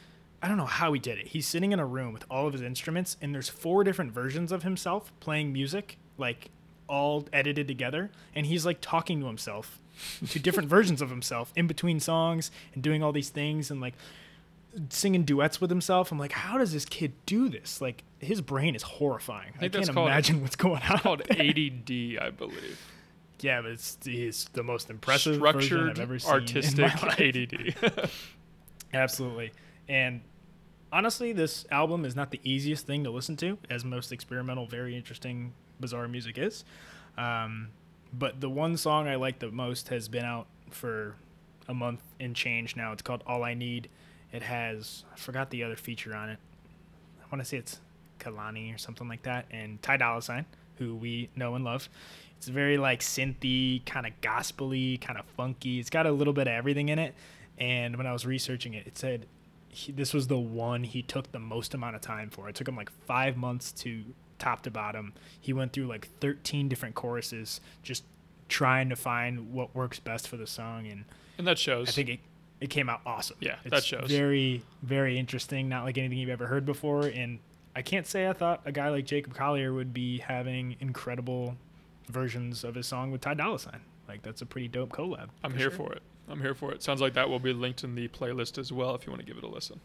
I don't know how he did it. He's sitting in a room with all of his instruments, and there's four different versions of himself playing music, like all edited together. And he's like talking to himself to different versions of himself in between songs and doing all these things and like singing duets with himself. I'm like, how does this kid do this? Like, his brain is horrifying. I, think can't called- imagine what's going on. It's called ADD, I believe. yeah, but it's, it's the most impressive Structured I've ever seen artistic. ADD. [laughs] [laughs] Absolutely. And honestly, this album is not the easiest thing to listen to, as most experimental, very interesting, bizarre music is. Um, but the one song I like the most has been out for a month and change now. It's called All I Need. It has, I forgot the other feature on it. I want to say it's Kalani or something like that, and Ty Dolla Sign, who we know and love. It's very like synthy, kind of gospely, kind of funky. It's got a little bit of everything in it. And when I was researching it, it said he, this was the one he took the most amount of time for. It took him like five months to top to bottom. He went through like 13 different choruses, just trying to find what works best for the song. And and that shows. I think it, it came out awesome. Yeah, it's that shows. Very, very interesting. Not like anything you've ever heard before. And I can't say I thought a guy like Jacob Collier would be having incredible versions of his song with Ty Dolla Sign. Like that's a pretty dope collab. I'm here for it. I'm here for it. Sounds like that will be linked in the playlist as well if you want to give it a listen.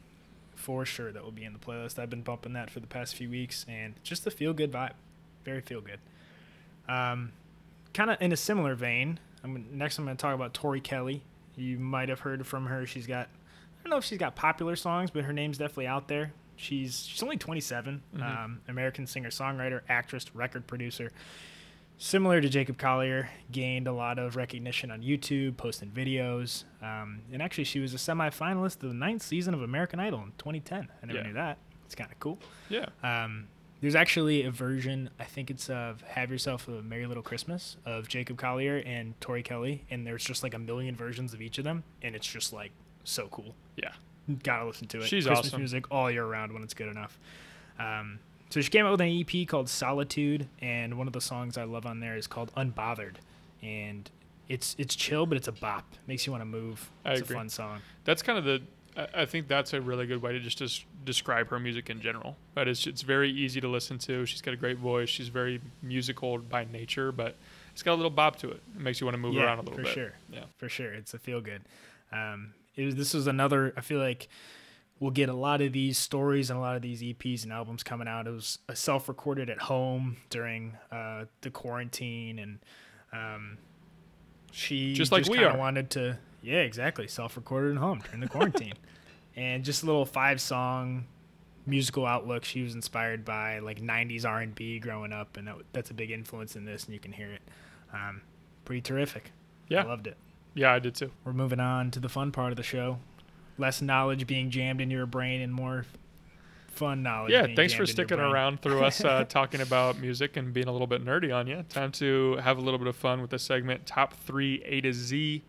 For sure that will be in the playlist. I've been bumping that for the past few weeks, and just a feel good vibe, very feel good. Um, kind of in a similar vein. I'm next. I'm going to talk about Tori Kelly. You might have heard from her. She's got I don't know if she's got popular songs, but her name's definitely out there. She's she's only 27. Mhm. Um, American singer songwriter, actress, record producer. Similar to Jacob Collier, gained a lot of recognition on YouTube, posting videos, um, and actually she was a semifinalist of the ninth season of American Idol in 2010. I never Yeah. knew that. It's kind of cool. Yeah. Um, there's actually a version, I think it's of Have Yourself a Merry Little Christmas of Jacob Collier and Tori Kelly, and there's just like a million versions of each of them, and it's just like so cool. Yeah. Gotta listen to it. She's Christmas awesome. music all year round when it's good enough. Um, so she came out with an EP called Solitude, and one of the songs I love on there is called Unbothered, and it's it's chill, but it's a bop. Makes you want to move. I it's agree. a fun song. That's kind of the. I- think that's a really good way to just des- describe her music in general. But it's it's very easy to listen to. She's got a great voice. She's very musical by nature, but it's got a little bop to it. It makes you want to move yeah, around a little for bit. sure. Yeah. for sure. It's a feel good. Um, it was, this was another. I feel like we'll get a lot of these stories and a lot of these EPs and albums coming out. It was a self-recorded at home during uh, the quarantine, and um, she Just like we kinda are. wanted to. Yeah, exactly. Self-recorded at home during the quarantine, [laughs] and just a little five-song musical outlook. She was inspired by like '90s R&B growing up, and that, that's a big influence in this, and you can hear it. Um, pretty terrific. Yeah. I loved it. Yeah, I did too. We're moving on to the fun part of the show. Less knowledge being jammed in your brain and more fun knowledge. Yeah, thanks for jammed in your sticking around through us uh, [laughs] talking about music and being a little bit nerdy on you. Time to have a little bit of fun with the segment Top 3 A to Z,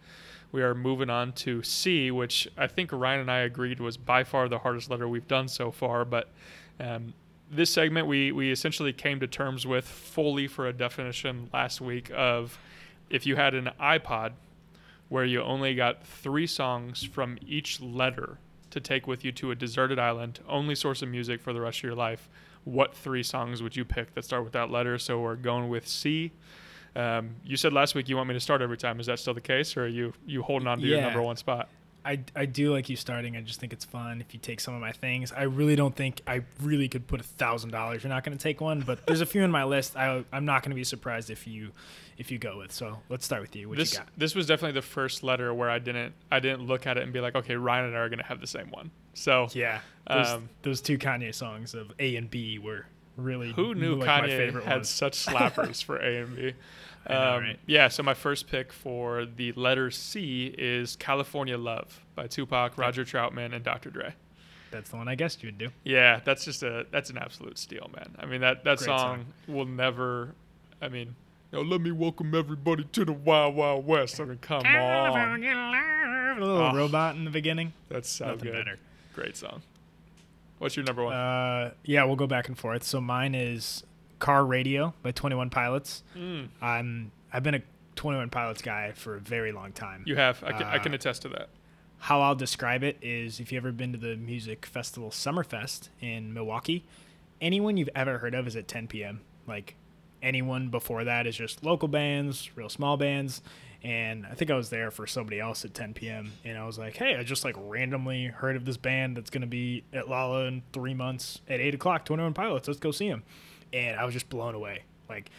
we are moving on to C, which I think Ryan and I agreed was by far the hardest letter we've done so far. But um, this segment, we, we essentially came to terms with fully for a definition last week of if you had an iPod where you only got three songs from each letter to take with you to a deserted island, only source of music for the rest of your life, what three songs would you pick that start with that letter? So we're going with C. Um, you said last week you want me to start every time. Is that still the case, or are you you holding on to your number one spot? I, I do like you starting. I just think it's fun if you take some of my things. I really don't think I really could put a thousand dollars. You're not going to take one, but there's a few in my list. I I'm not going to be surprised if you if you go with. So let's start with you. What this you got? this was definitely the first letter where I didn't I didn't look at it and be like, okay, Ryan and I are gonna have the same one. So Yeah, those, Um, those two Kanye songs of A and B were really who knew like my Kanye favorite had ones. such [laughs] slappers for A and B? Know, Um, right? Yeah, so my first pick for the letter C is California Love by Tupac, Roger Troutman, and Dr. Dre. That's the one I guessed you would do. Yeah, that's just a that's an absolute steal, man. I mean that that song, song. will never. I mean, you know, let me welcome everybody to the Wild Wild West. I mean, come on, A little Oh. robot in the beginning. that's so Nothing good. better. Great song. What's your number one? Uh, yeah, we'll go back and forth. So mine is Car Radio by Twenty One Pilots. Mm, I'm I've been a Twenty One Pilots guy for a very long time. you have. I can, I Uh, can attest to that. How I'll describe it is if you've ever been to the music festival Summerfest in Milwaukee, anyone you've ever heard of is at 10 p.m. Like anyone before that is just local bands, real small bands. And I think I was there for somebody else at 10 p.m. And I was like, hey, I just like randomly heard of this band that's going to be at Lolla in three months at 8 o'clock, 21 Pilots. Let's go see them. And I was just blown away. Like,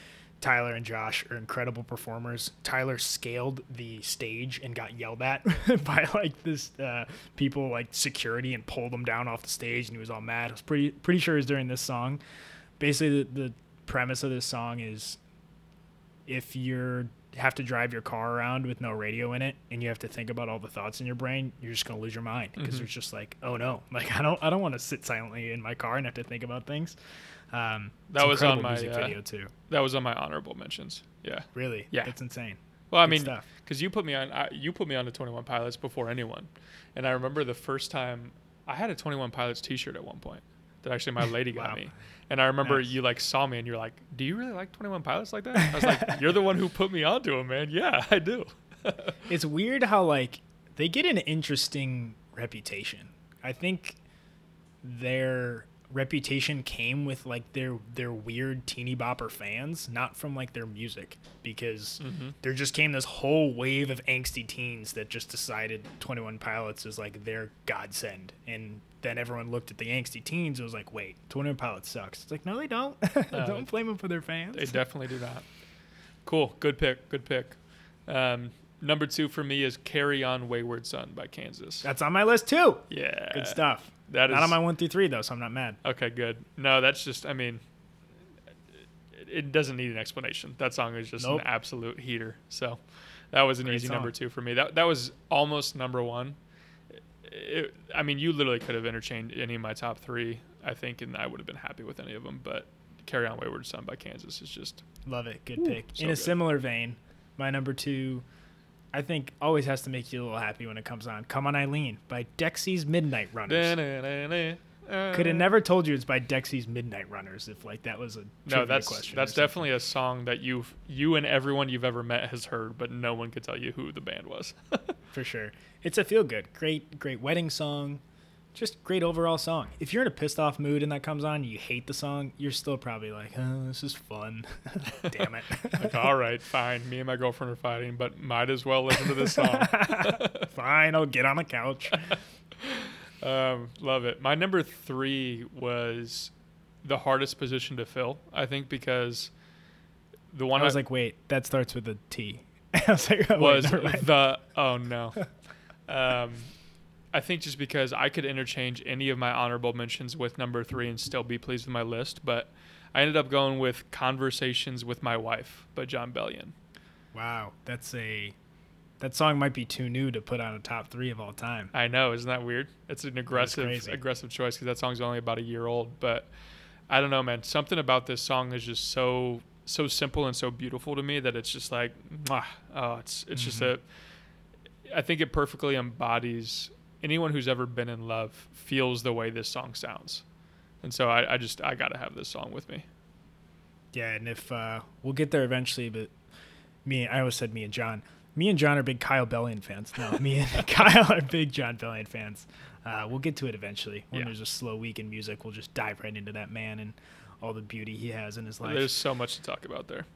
Tyler and Josh are incredible performers. Tyler scaled the stage and got yelled at [laughs] by like this uh, people like security and pulled him down off the stage and he was all mad. I was pretty pretty sure it was during this song. Basically, the, the premise of this song is if you're have to drive your car around with no radio in it and you have to think about all the thoughts in your brain you're just going to lose your mind because Mhm. there's just like oh no like i don't i don't want to sit silently in my car and have to think about things um That was on my, music uh, video too That was on my honorable mentions. Yeah. really Yeah. it's insane Well, I Good mean, because you put me on, I, you put me on to Twenty One Pilots before anyone, and I remember the first time I had a Twenty One Pilots T-shirt at one point that actually my [laughs] lady got me, and I remember Nice. you like saw me and you're like, "Do you really like Twenty One Pilots like that?" I was like, "You're the one who put me onto them, man. Yeah, [laughs] I do." [laughs] it's weird how like they get an interesting reputation. I think their reputation came with like their their weird teeny bopper fans, not from like their music, because Mhm. there just came this whole wave of angsty teens that just decided Twenty One Pilots is like their godsend, and then everyone looked at the angsty teens and was like, "Wait, Twenty One Pilots sucks." It's like, no, they don't. [laughs] don't blame them for their fans. They definitely do not. Cool. Good pick. Good pick. Um, number two for me is "Carry On, Wayward Son" by Kansas. That's on my list too. Yeah. Good stuff. That is Not on my one through three though, so I'm not mad. Okay, good. No, that's just. I mean, it, it doesn't need an explanation. That song is just Nope. an absolute heater. So, that was an Great easy song. number two for me. That that was almost number one. It, I mean, you literally could have interchanged any of my top three, I think, and I would have been happy with any of them. But "Carry On, Wayward Son" by Kansas is just Love it. Good Ooh, pick. so In a good. similar vein, my number two, I think, always has to make you a little happy when it comes on. Come on, Eileen by Dexy's Midnight Runners. Could have never told you it's by Dexy's Midnight Runners if like that was a No, that's question. that's definitely a song that you've you and everyone you've ever met has heard, but no one could tell you who the band was. [laughs] for sure. It's a feel good, great, great wedding song. Just great overall song. If you're in a pissed off mood and that comes on, you hate the song, you're still probably like, oh, this is fun. [laughs] Damn it. like, all right, fine. Me and my girlfriend are fighting, but might as well listen to this song. [laughs] Fine, I'll get on the couch. [laughs] um, love it. My number three was the hardest position to fill, I think, because the one I was I- like, wait, that starts with a T. I was like, oh, wait, was mind. the oh no. Um, I think just because I could interchange any of my honorable mentions with number three and still be pleased with my list, but I ended up going with "Conversations with My Wife" by Jon Bellion. Wow, that's a that song might be too new to put on a top three of all time. I know, isn't that weird? It's an aggressive, aggressive choice because that song's only about a year old. But I don't know, man. Something about this song is just so so simple and so beautiful to me that it's just like, oh, it's it's just a. Mm-hmm. I think it perfectly embodies anyone who's ever been in love feels the way this song sounds. And so I, I just I gotta have this song with me. Yeah, and if uh, we'll get there eventually, but me, I always said me and John. Me and John are big Kyle Bellion fans. No, me and [laughs] Kyle are big Jon Bellion fans. Uh, we'll get to it eventually. When Yeah. there's a slow week in music, we'll just dive right into that man and all the beauty he has in his life. There's so much to talk about there.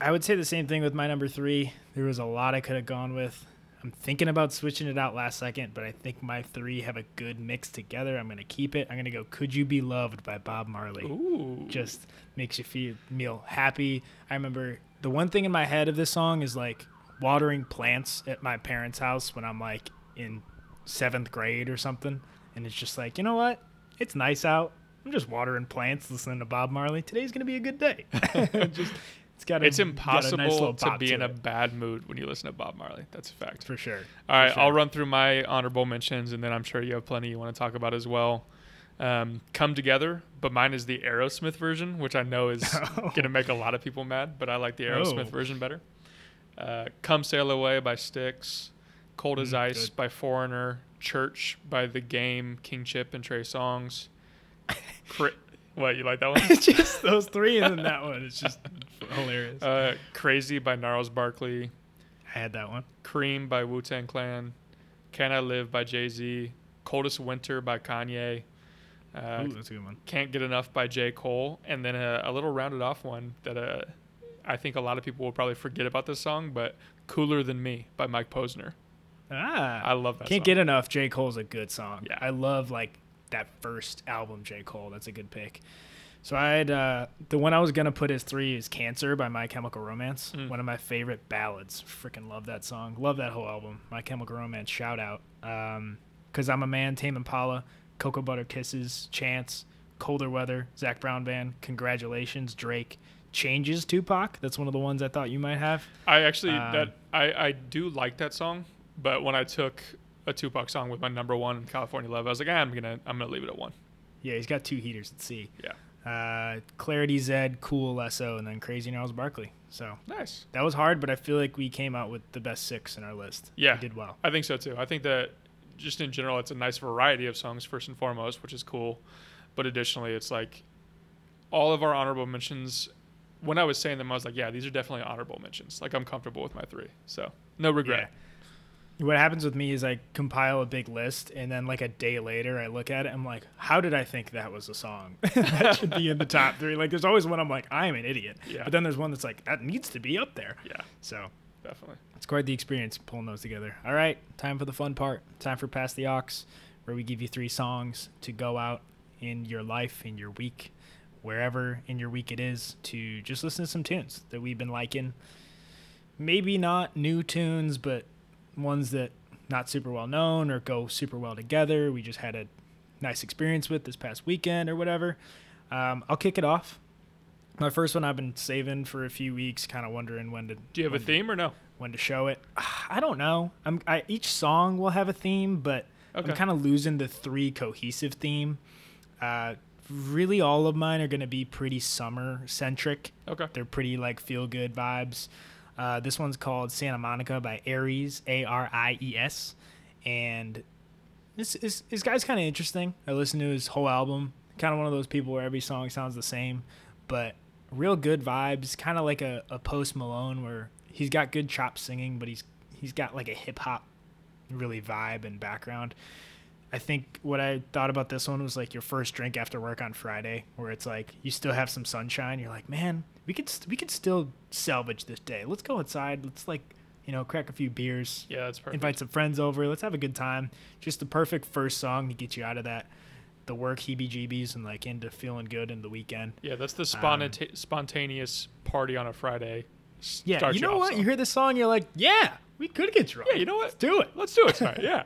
I would say the same thing with my number three. There was a lot I could have gone with. I'm thinking about switching it out last second, but I think my three have a good mix together. I'm going to keep it. I'm going to go Could You Be Loved by Bob Marley. Ooh. Just makes you feel, feel happy. I remember the one thing in my head of this song is like watering plants at my parents' house when I'm like in seventh grade or something. And it's just like, you know what? It's nice out. I'm just watering plants, listening to Bob Marley. Today's going to be a good day. [laughs] just, it's got a, it's got impossible nice little to be in a bad mood when you listen to Bob Marley. That's a fact. for sure. All right, sure. I'll run through my honorable mentions, and then I'm sure you have plenty you want to talk about as well. Um, Come Together, but mine is the Aerosmith version, which I know is [laughs] Oh. going to make a lot of people mad, but I like the Aerosmith Oh. version better. Uh, Come Sail Away by Styx, Cold as Mm, Ice good. by Foreigner, Church by The Game, King Chip and Trey Songz. [laughs] Cri- what, you like that [laughs] one? It's just those three and then that one. It's just hilarious. Uh, Crazy by Gnarls Barkley, I had that one. Cream by Wu Tang Clan, Can I Live by Jay Z, Coldest Winter by Kanye, uh, Ooh, that's a good one. Can't Get Enough by J. Cole, and then a, a little rounded off one that uh, I think a lot of people will probably forget about this song, but Cooler Than Me by Mike Posner. Ah, I love that Can't song. get enough. J. Cole's a good song. Yeah. I love like that first album, J. Cole. That's a good pick. So I had uh, the one I was gonna put as three is "Cancer" by My Chemical Romance. Mm. One of my favorite ballads. Freaking love that song. Love that whole album. My Chemical Romance. Shout out. Um, Cause I'm a man. Tame Impala. Cocoa Butter Kisses. Chance. Colder Weather. Zac Brown Band. Congratulations, Drake. Changes Tupac. That's one of the ones I thought you might have. I actually Um, that I, I do like that song, but when I took a Tupac song with my number one California Love, I was like, ah, I'm gonna I'm gonna leave it at one. Yeah, he's got two heaters at C. Yeah. Uh, Clarity Zedd, Cool Lesso, and then Crazy Gnarls Barkley. So Nice. that was hard, but I feel like we came out with the best six in our list. Yeah. we did well. I think so too. I think that just in general, it's a nice variety of songs first and foremost, which is cool. But additionally, it's like all of our honorable mentions. When I was saying them, I was like, yeah, these are definitely honorable mentions. Like I'm comfortable with my three, so no regret. What happens with me is I compile a big list, and then like a day later, I look at it. I'm like, how did I think that was a song? [laughs] that should be in the top three. Like, there's always one I'm like, I am an idiot. Yeah. But then there's one that's like, that needs to be up there. Yeah, So definitely. It's quite the experience pulling those together. All right, time for the fun part. Time for Pass the Aux where we give you three songs to go out in your life, in your week, wherever in your week it is, to just listen to some tunes that we've been liking. Maybe not new tunes, but ones that not super well known or go super well together. We just had a nice experience with this past weekend or whatever. Um, I'll kick it off. My first one I've been saving for a few weeks, kind of wondering when to. Do you have a when to- theme or no? when to show it. [sighs] I don't know. I'm I, each song will have a theme, but Okay. I'm kind of losing the three cohesive theme. Uh, really, all of mine are going to be pretty summer centric. Okay. They're pretty like feel good vibes. Uh, this one's called Santa Monica by Aries, A R I E S, and this is this guy's kind of interesting. I listened to his whole album. Kind of one of those people where every song sounds the same, but real good vibes. Kind of like a, a Post Malone where he's got good chop singing, but he's he's got like a hip hop really vibe and background. I think what I thought about this one was like your first drink after work on Friday, where it's like you still have some sunshine. You're like, man, we could st- we could still salvage this day. Let's go outside. Let's like you know crack a few beers, Yeah, that's perfect. invite some friends over. Let's have a good time. Just the perfect first song to get you out of that the work heebie-jeebies and like into feeling good in the weekend. Yeah, that's the sponta- spontaneous party on a Friday. Yeah, you know what? song. You hear this song, you're like, yeah, we could get drunk. Yeah, you know what? Let's do it. Let's do it tonight. [laughs] Yeah.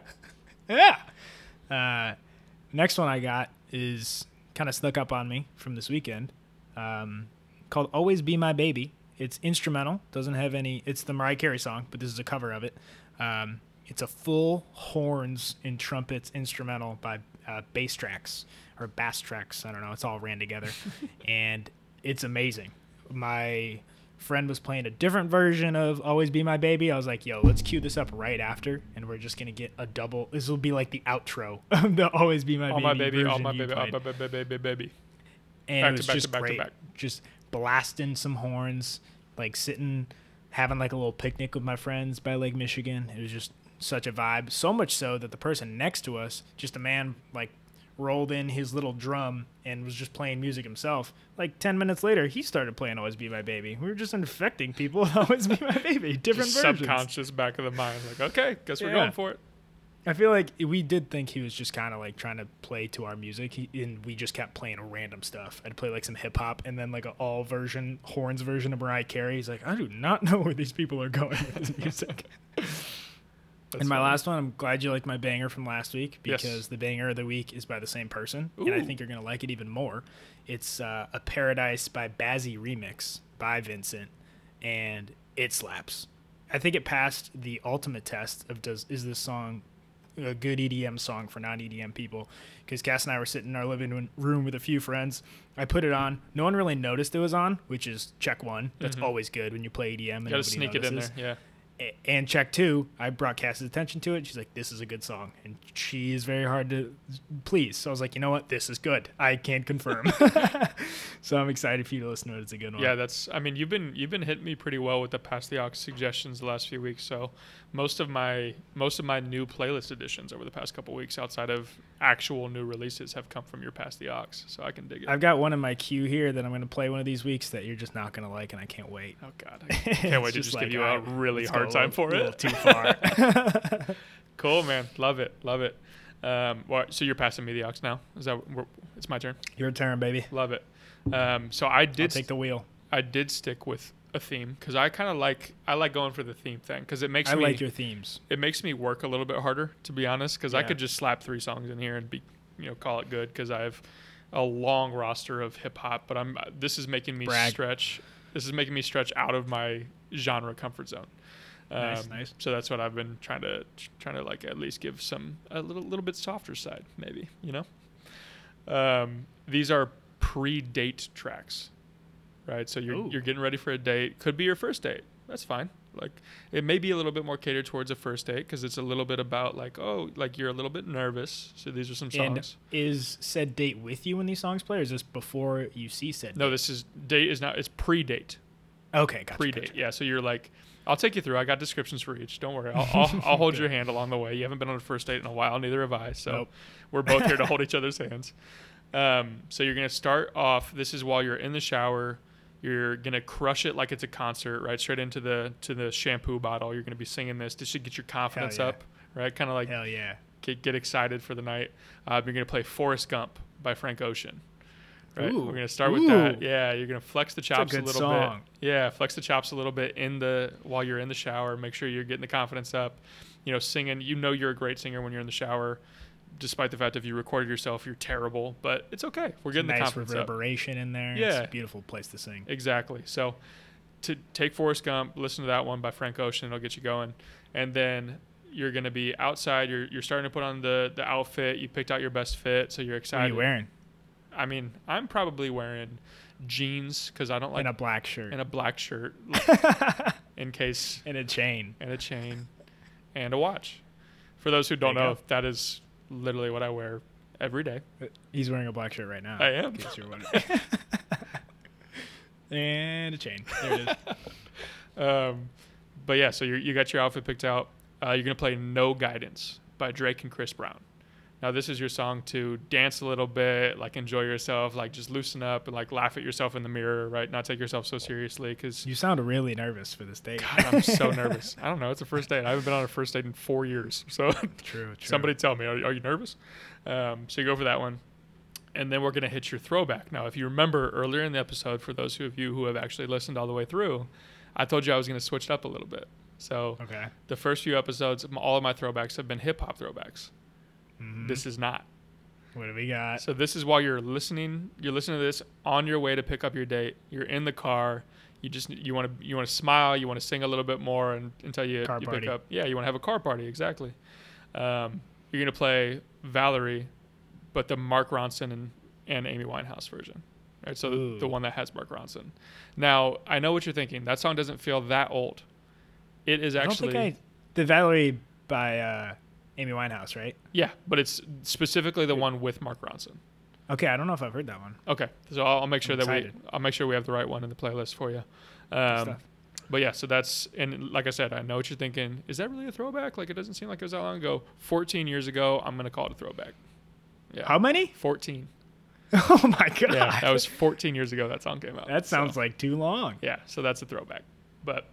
Yeah. Uh, next one I got is kind of snuck up on me from this weekend. Um, called "Always Be My Baby." It's instrumental. Doesn't have any. It's the Mariah Carey song, but this is a cover of it. Um, it's a full horns and trumpets instrumental by uh, bass tracks or bass tracks. I don't know. It's all ran together, [laughs] and it's amazing. My friend was playing a different version of Always Be My Baby. I was like, yo, let's cue this up right after, and we're just gonna get a double. This will be like the outro of the Always Be My all Baby. my baby, all my baby, all my baby, baby, baby. and Back it to was back to just back to great. back. Just blasting some horns, like sitting, having like a little picnic with my friends by Lake Michigan. It was just such a vibe. So much so that the person next to us, just a man, like rolled in his little drum and was just playing music himself. Like ten minutes later, he started playing "Always Be My Baby." We were just infecting people "Always Be My Baby," [laughs] different Just versions. subconscious back of the mind, like okay, guess we're Yeah. going for it. I feel like we did think he was just kind of like trying to play to our music, he, and we just kept playing random stuff. I'd play like some hip hop, and then like an all version, horns version of Mariah Carey. He's like, I do not know where these people are going with this music. [laughs] And my funny. last one, I'm glad you liked my banger from last week Yes. because the banger of the week is by the same person, and I think you're gonna like it even more. It's uh, a Paradise by Bazzi remix by Vincent, and it slaps. I think it passed the ultimate test of does is this song a good EDM song for non EDM people? Because Cass and I were sitting in our living room with a few friends. I put it on. No one really noticed it was on, which is check one. That's Mhm. always good when you play EDM. And gotta nobody sneak it in there. Yeah. and check two, I brought Cass's attention to it. She's like, "This is a good song," and she is very hard to please. So I was like, "You know what? This is good. I can't confirm." [laughs] so I'm excited for you to listen to it. It's a good one. Yeah, that's. I mean, you've been you've been hitting me pretty well with the past the aux suggestions the last few weeks. So most of my most of my new playlist additions over the past couple weeks, outside of actual new releases, have come from your past the aux So I can dig it. I've got one in my queue here that I'm going to play one of these weeks that you're just not going to like, and I can't wait. oh God, [laughs] I can't wait to It's just like, give you a really hard time little- for little it. Too far. [laughs] [laughs] cool, man. Love it. Love it. Um, well, so you're passing me the aux now. Is that? It's my turn. Your turn, baby. Love it. Um, so I I'll did. take the wheel. I did stick with a theme because I kind of like I like going for the theme thing because it makes I me like your themes. it makes me work a little bit harder to be honest because I could just slap three songs in here and be you know call it good because I have a long roster of hip hop but I'm this is making me Brag. stretch this is making me stretch out of my genre comfort zone. Nice, Um, nice. So that's what I've been trying to trying to like at least give some a little little bit softer side maybe you know. Um, these are pre-date tracks, right? So you're Ooh. you're getting ready for a date. Could be your first date. That's fine. Like it may be a little bit more catered towards a first date because it's a little bit about like oh like you're a little bit nervous. So these are some songs. And is said date with you when these songs play, or is this before you see said? no, date? this is date is not. It's pre-date. okay. Gotcha, pre-date. gotcha. Yeah. So you're like. I'll take you through. I got descriptions for each. Don't worry. I'll, I'll, I'll hold your [laughs] hand along the way. You haven't been on a first date in a while. Neither have I. So Nope. we're both here to [laughs] hold each other's hands. Um, so you're gonna start off. This is while you're in the shower. You're gonna crush it like it's a concert, right? Straight into the to the shampoo bottle. You're gonna be singing this. This should get your confidence yeah. up, right? Kind of like Hell yeah. get, get excited for the night. Uh, you're gonna play Forrest Gump by Frank Ocean. Right. Ooh. We're gonna start with that. Yeah, you're gonna flex the a chops a, good little song. bit. Yeah, flex the chops a little bit in the while you're in the shower. Make sure you're getting the confidence up. You know, singing. You know you're a great singer when you're in the shower, despite the fact that if you recorded yourself, you're terrible. But it's okay. We're getting the nice confidence up. reverberation in there. Yeah. It's a beautiful place to sing. Exactly. So to take Forrest Gump, listen to that one by Frank Ocean. It'll get you going. And then you're going to be outside. You're, you're starting to put on the, the outfit. You picked out your best fit. So you're excited. What are you wearing? I mean, I'm probably wearing jeans because I don't like in a black shirt. and a black shirt [laughs] in case and a chain. and a chain and a watch. For those who don't know, go. that is literally what I wear every day. He's wearing a black shirt right now. I am. in case you're wondering. [laughs] and a chain. There it is. [laughs] Um, but yeah, so you you got your outfit picked out. Uh, you're gonna play "No Guidance" by Drake and Chris Brown. Now this is your song to dance a little bit, like enjoy yourself, like just loosen up and like laugh at yourself in the mirror, right? Not take yourself so seriously because You sound really nervous for this date. God, I'm so [laughs] nervous. I don't know. It's a first date. I haven't been on a first date in four years. So true, [laughs] true. somebody tell me, are, are you nervous? Um, so you go for that one. And then we're going to hit your throwback. Now, if you remember earlier in the episode, for those of you who have actually listened all the way through, I told you I was going to switch it up a little bit. So Okay. the first few episodes, all of my throwbacks have been hip hop throwbacks. Mhm. This is not. what do we got? So this is while you're listening. You're listening to this on your way to pick up your date. You're in the car. You just you want to you want to smile. You want to sing a little bit more and, until you, Car you party. pick up. Yeah, you want to have a car party. Exactly. Um, you're gonna play Valerie, but the Mark Ronson and, and Amy Winehouse version. Right, so the, the one that has Mark Ronson. Now I know what you're thinking. That song doesn't feel that old. It is I don't actually think I. The Valerie by uh, Amy Winehouse, right? yeah, but it's specifically the one with Mark Ronson. Okay, I don't know if I've heard that one. Okay, so I'll, I'll make sure that we I'll make sure we have the right one in the playlist for you. Um, but yeah, so that's and like I said, I know what you're thinking. Is that really a throwback? Like it doesn't seem like it was that long ago. 14 years ago, I'm gonna call it a throwback. Yeah, How many? 14. [laughs] Oh my god. Yeah, that was 14 years ago that song came out. That sounds So, like too long. yeah. So that's a throwback. But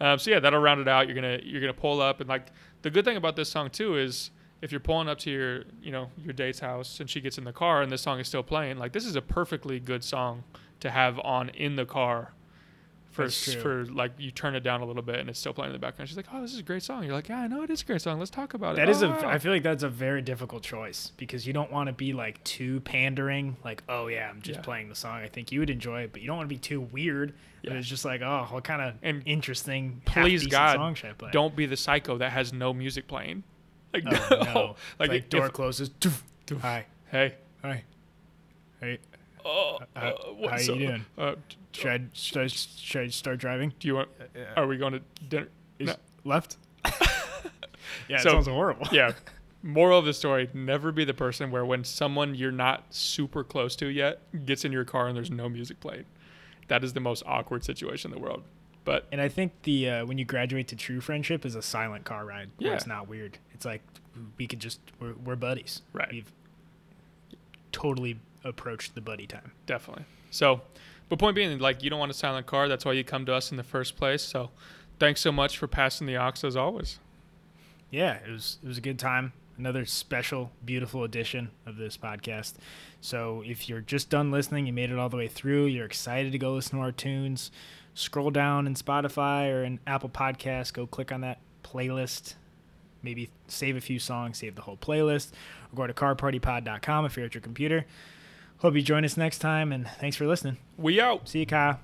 um, so yeah, that'll round it out. You're gonna you're gonna pull up and like the good thing about this song too is if you're pulling up to your you know your date's house and she gets in the car and this song is still playing, like this is a perfectly good song to have on in the car. For, for like you turn it down a little bit and it's still playing in the background. She's like, "Oh, this is a great song." You're like, "Yeah, I know it is a great song. Let's talk about it." That is a. Oh. I feel like that's a very difficult choice because you don't want to be like too pandering. Like, oh yeah, I'm just Yeah. playing the song. I think you would enjoy it, but you don't want to be too weird. But Yeah. it's just like, oh, what kind of And interesting, please God, song should I play? don't be the psycho that has no music playing. [laughs] Like, Oh, no. [laughs] like, like if- door closes. doof, doof. Hi, hey, hi, hey. Oh, How- uh, what- how you doing? Uh, Should I, should I should I start driving? do you want? Are we going to dinner? Is No. left? [laughs] yeah, So- it sounds horrible. yeah. [laughs] Moral of the story: Never be the person where when someone you're not super close to yet gets in your car and there's no music playing. That is the most awkward situation in the world. But And I think the uh, when you graduate to true friendship is a silent car ride. Where Yeah. it's not weird. It's like we could just we're, we're buddies. Right. We've totally approached the buddy time. definitely. So, but point being, like you don't want a silent car. That's why you come to us in the first place. So, thanks so much for passing the aux as always. Yeah, it was it was a good time. Another special, beautiful edition of this podcast. So if you're just done listening, you made it all the way through, you're excited to go listen to our tunes, scroll down in Spotify or in Apple Podcasts, go click on that playlist. Maybe save a few songs, save the whole playlist, or go to carpartypod.com if you're at your computer. Hope you join us next time, and thanks for listening. We out. See you, Kyle.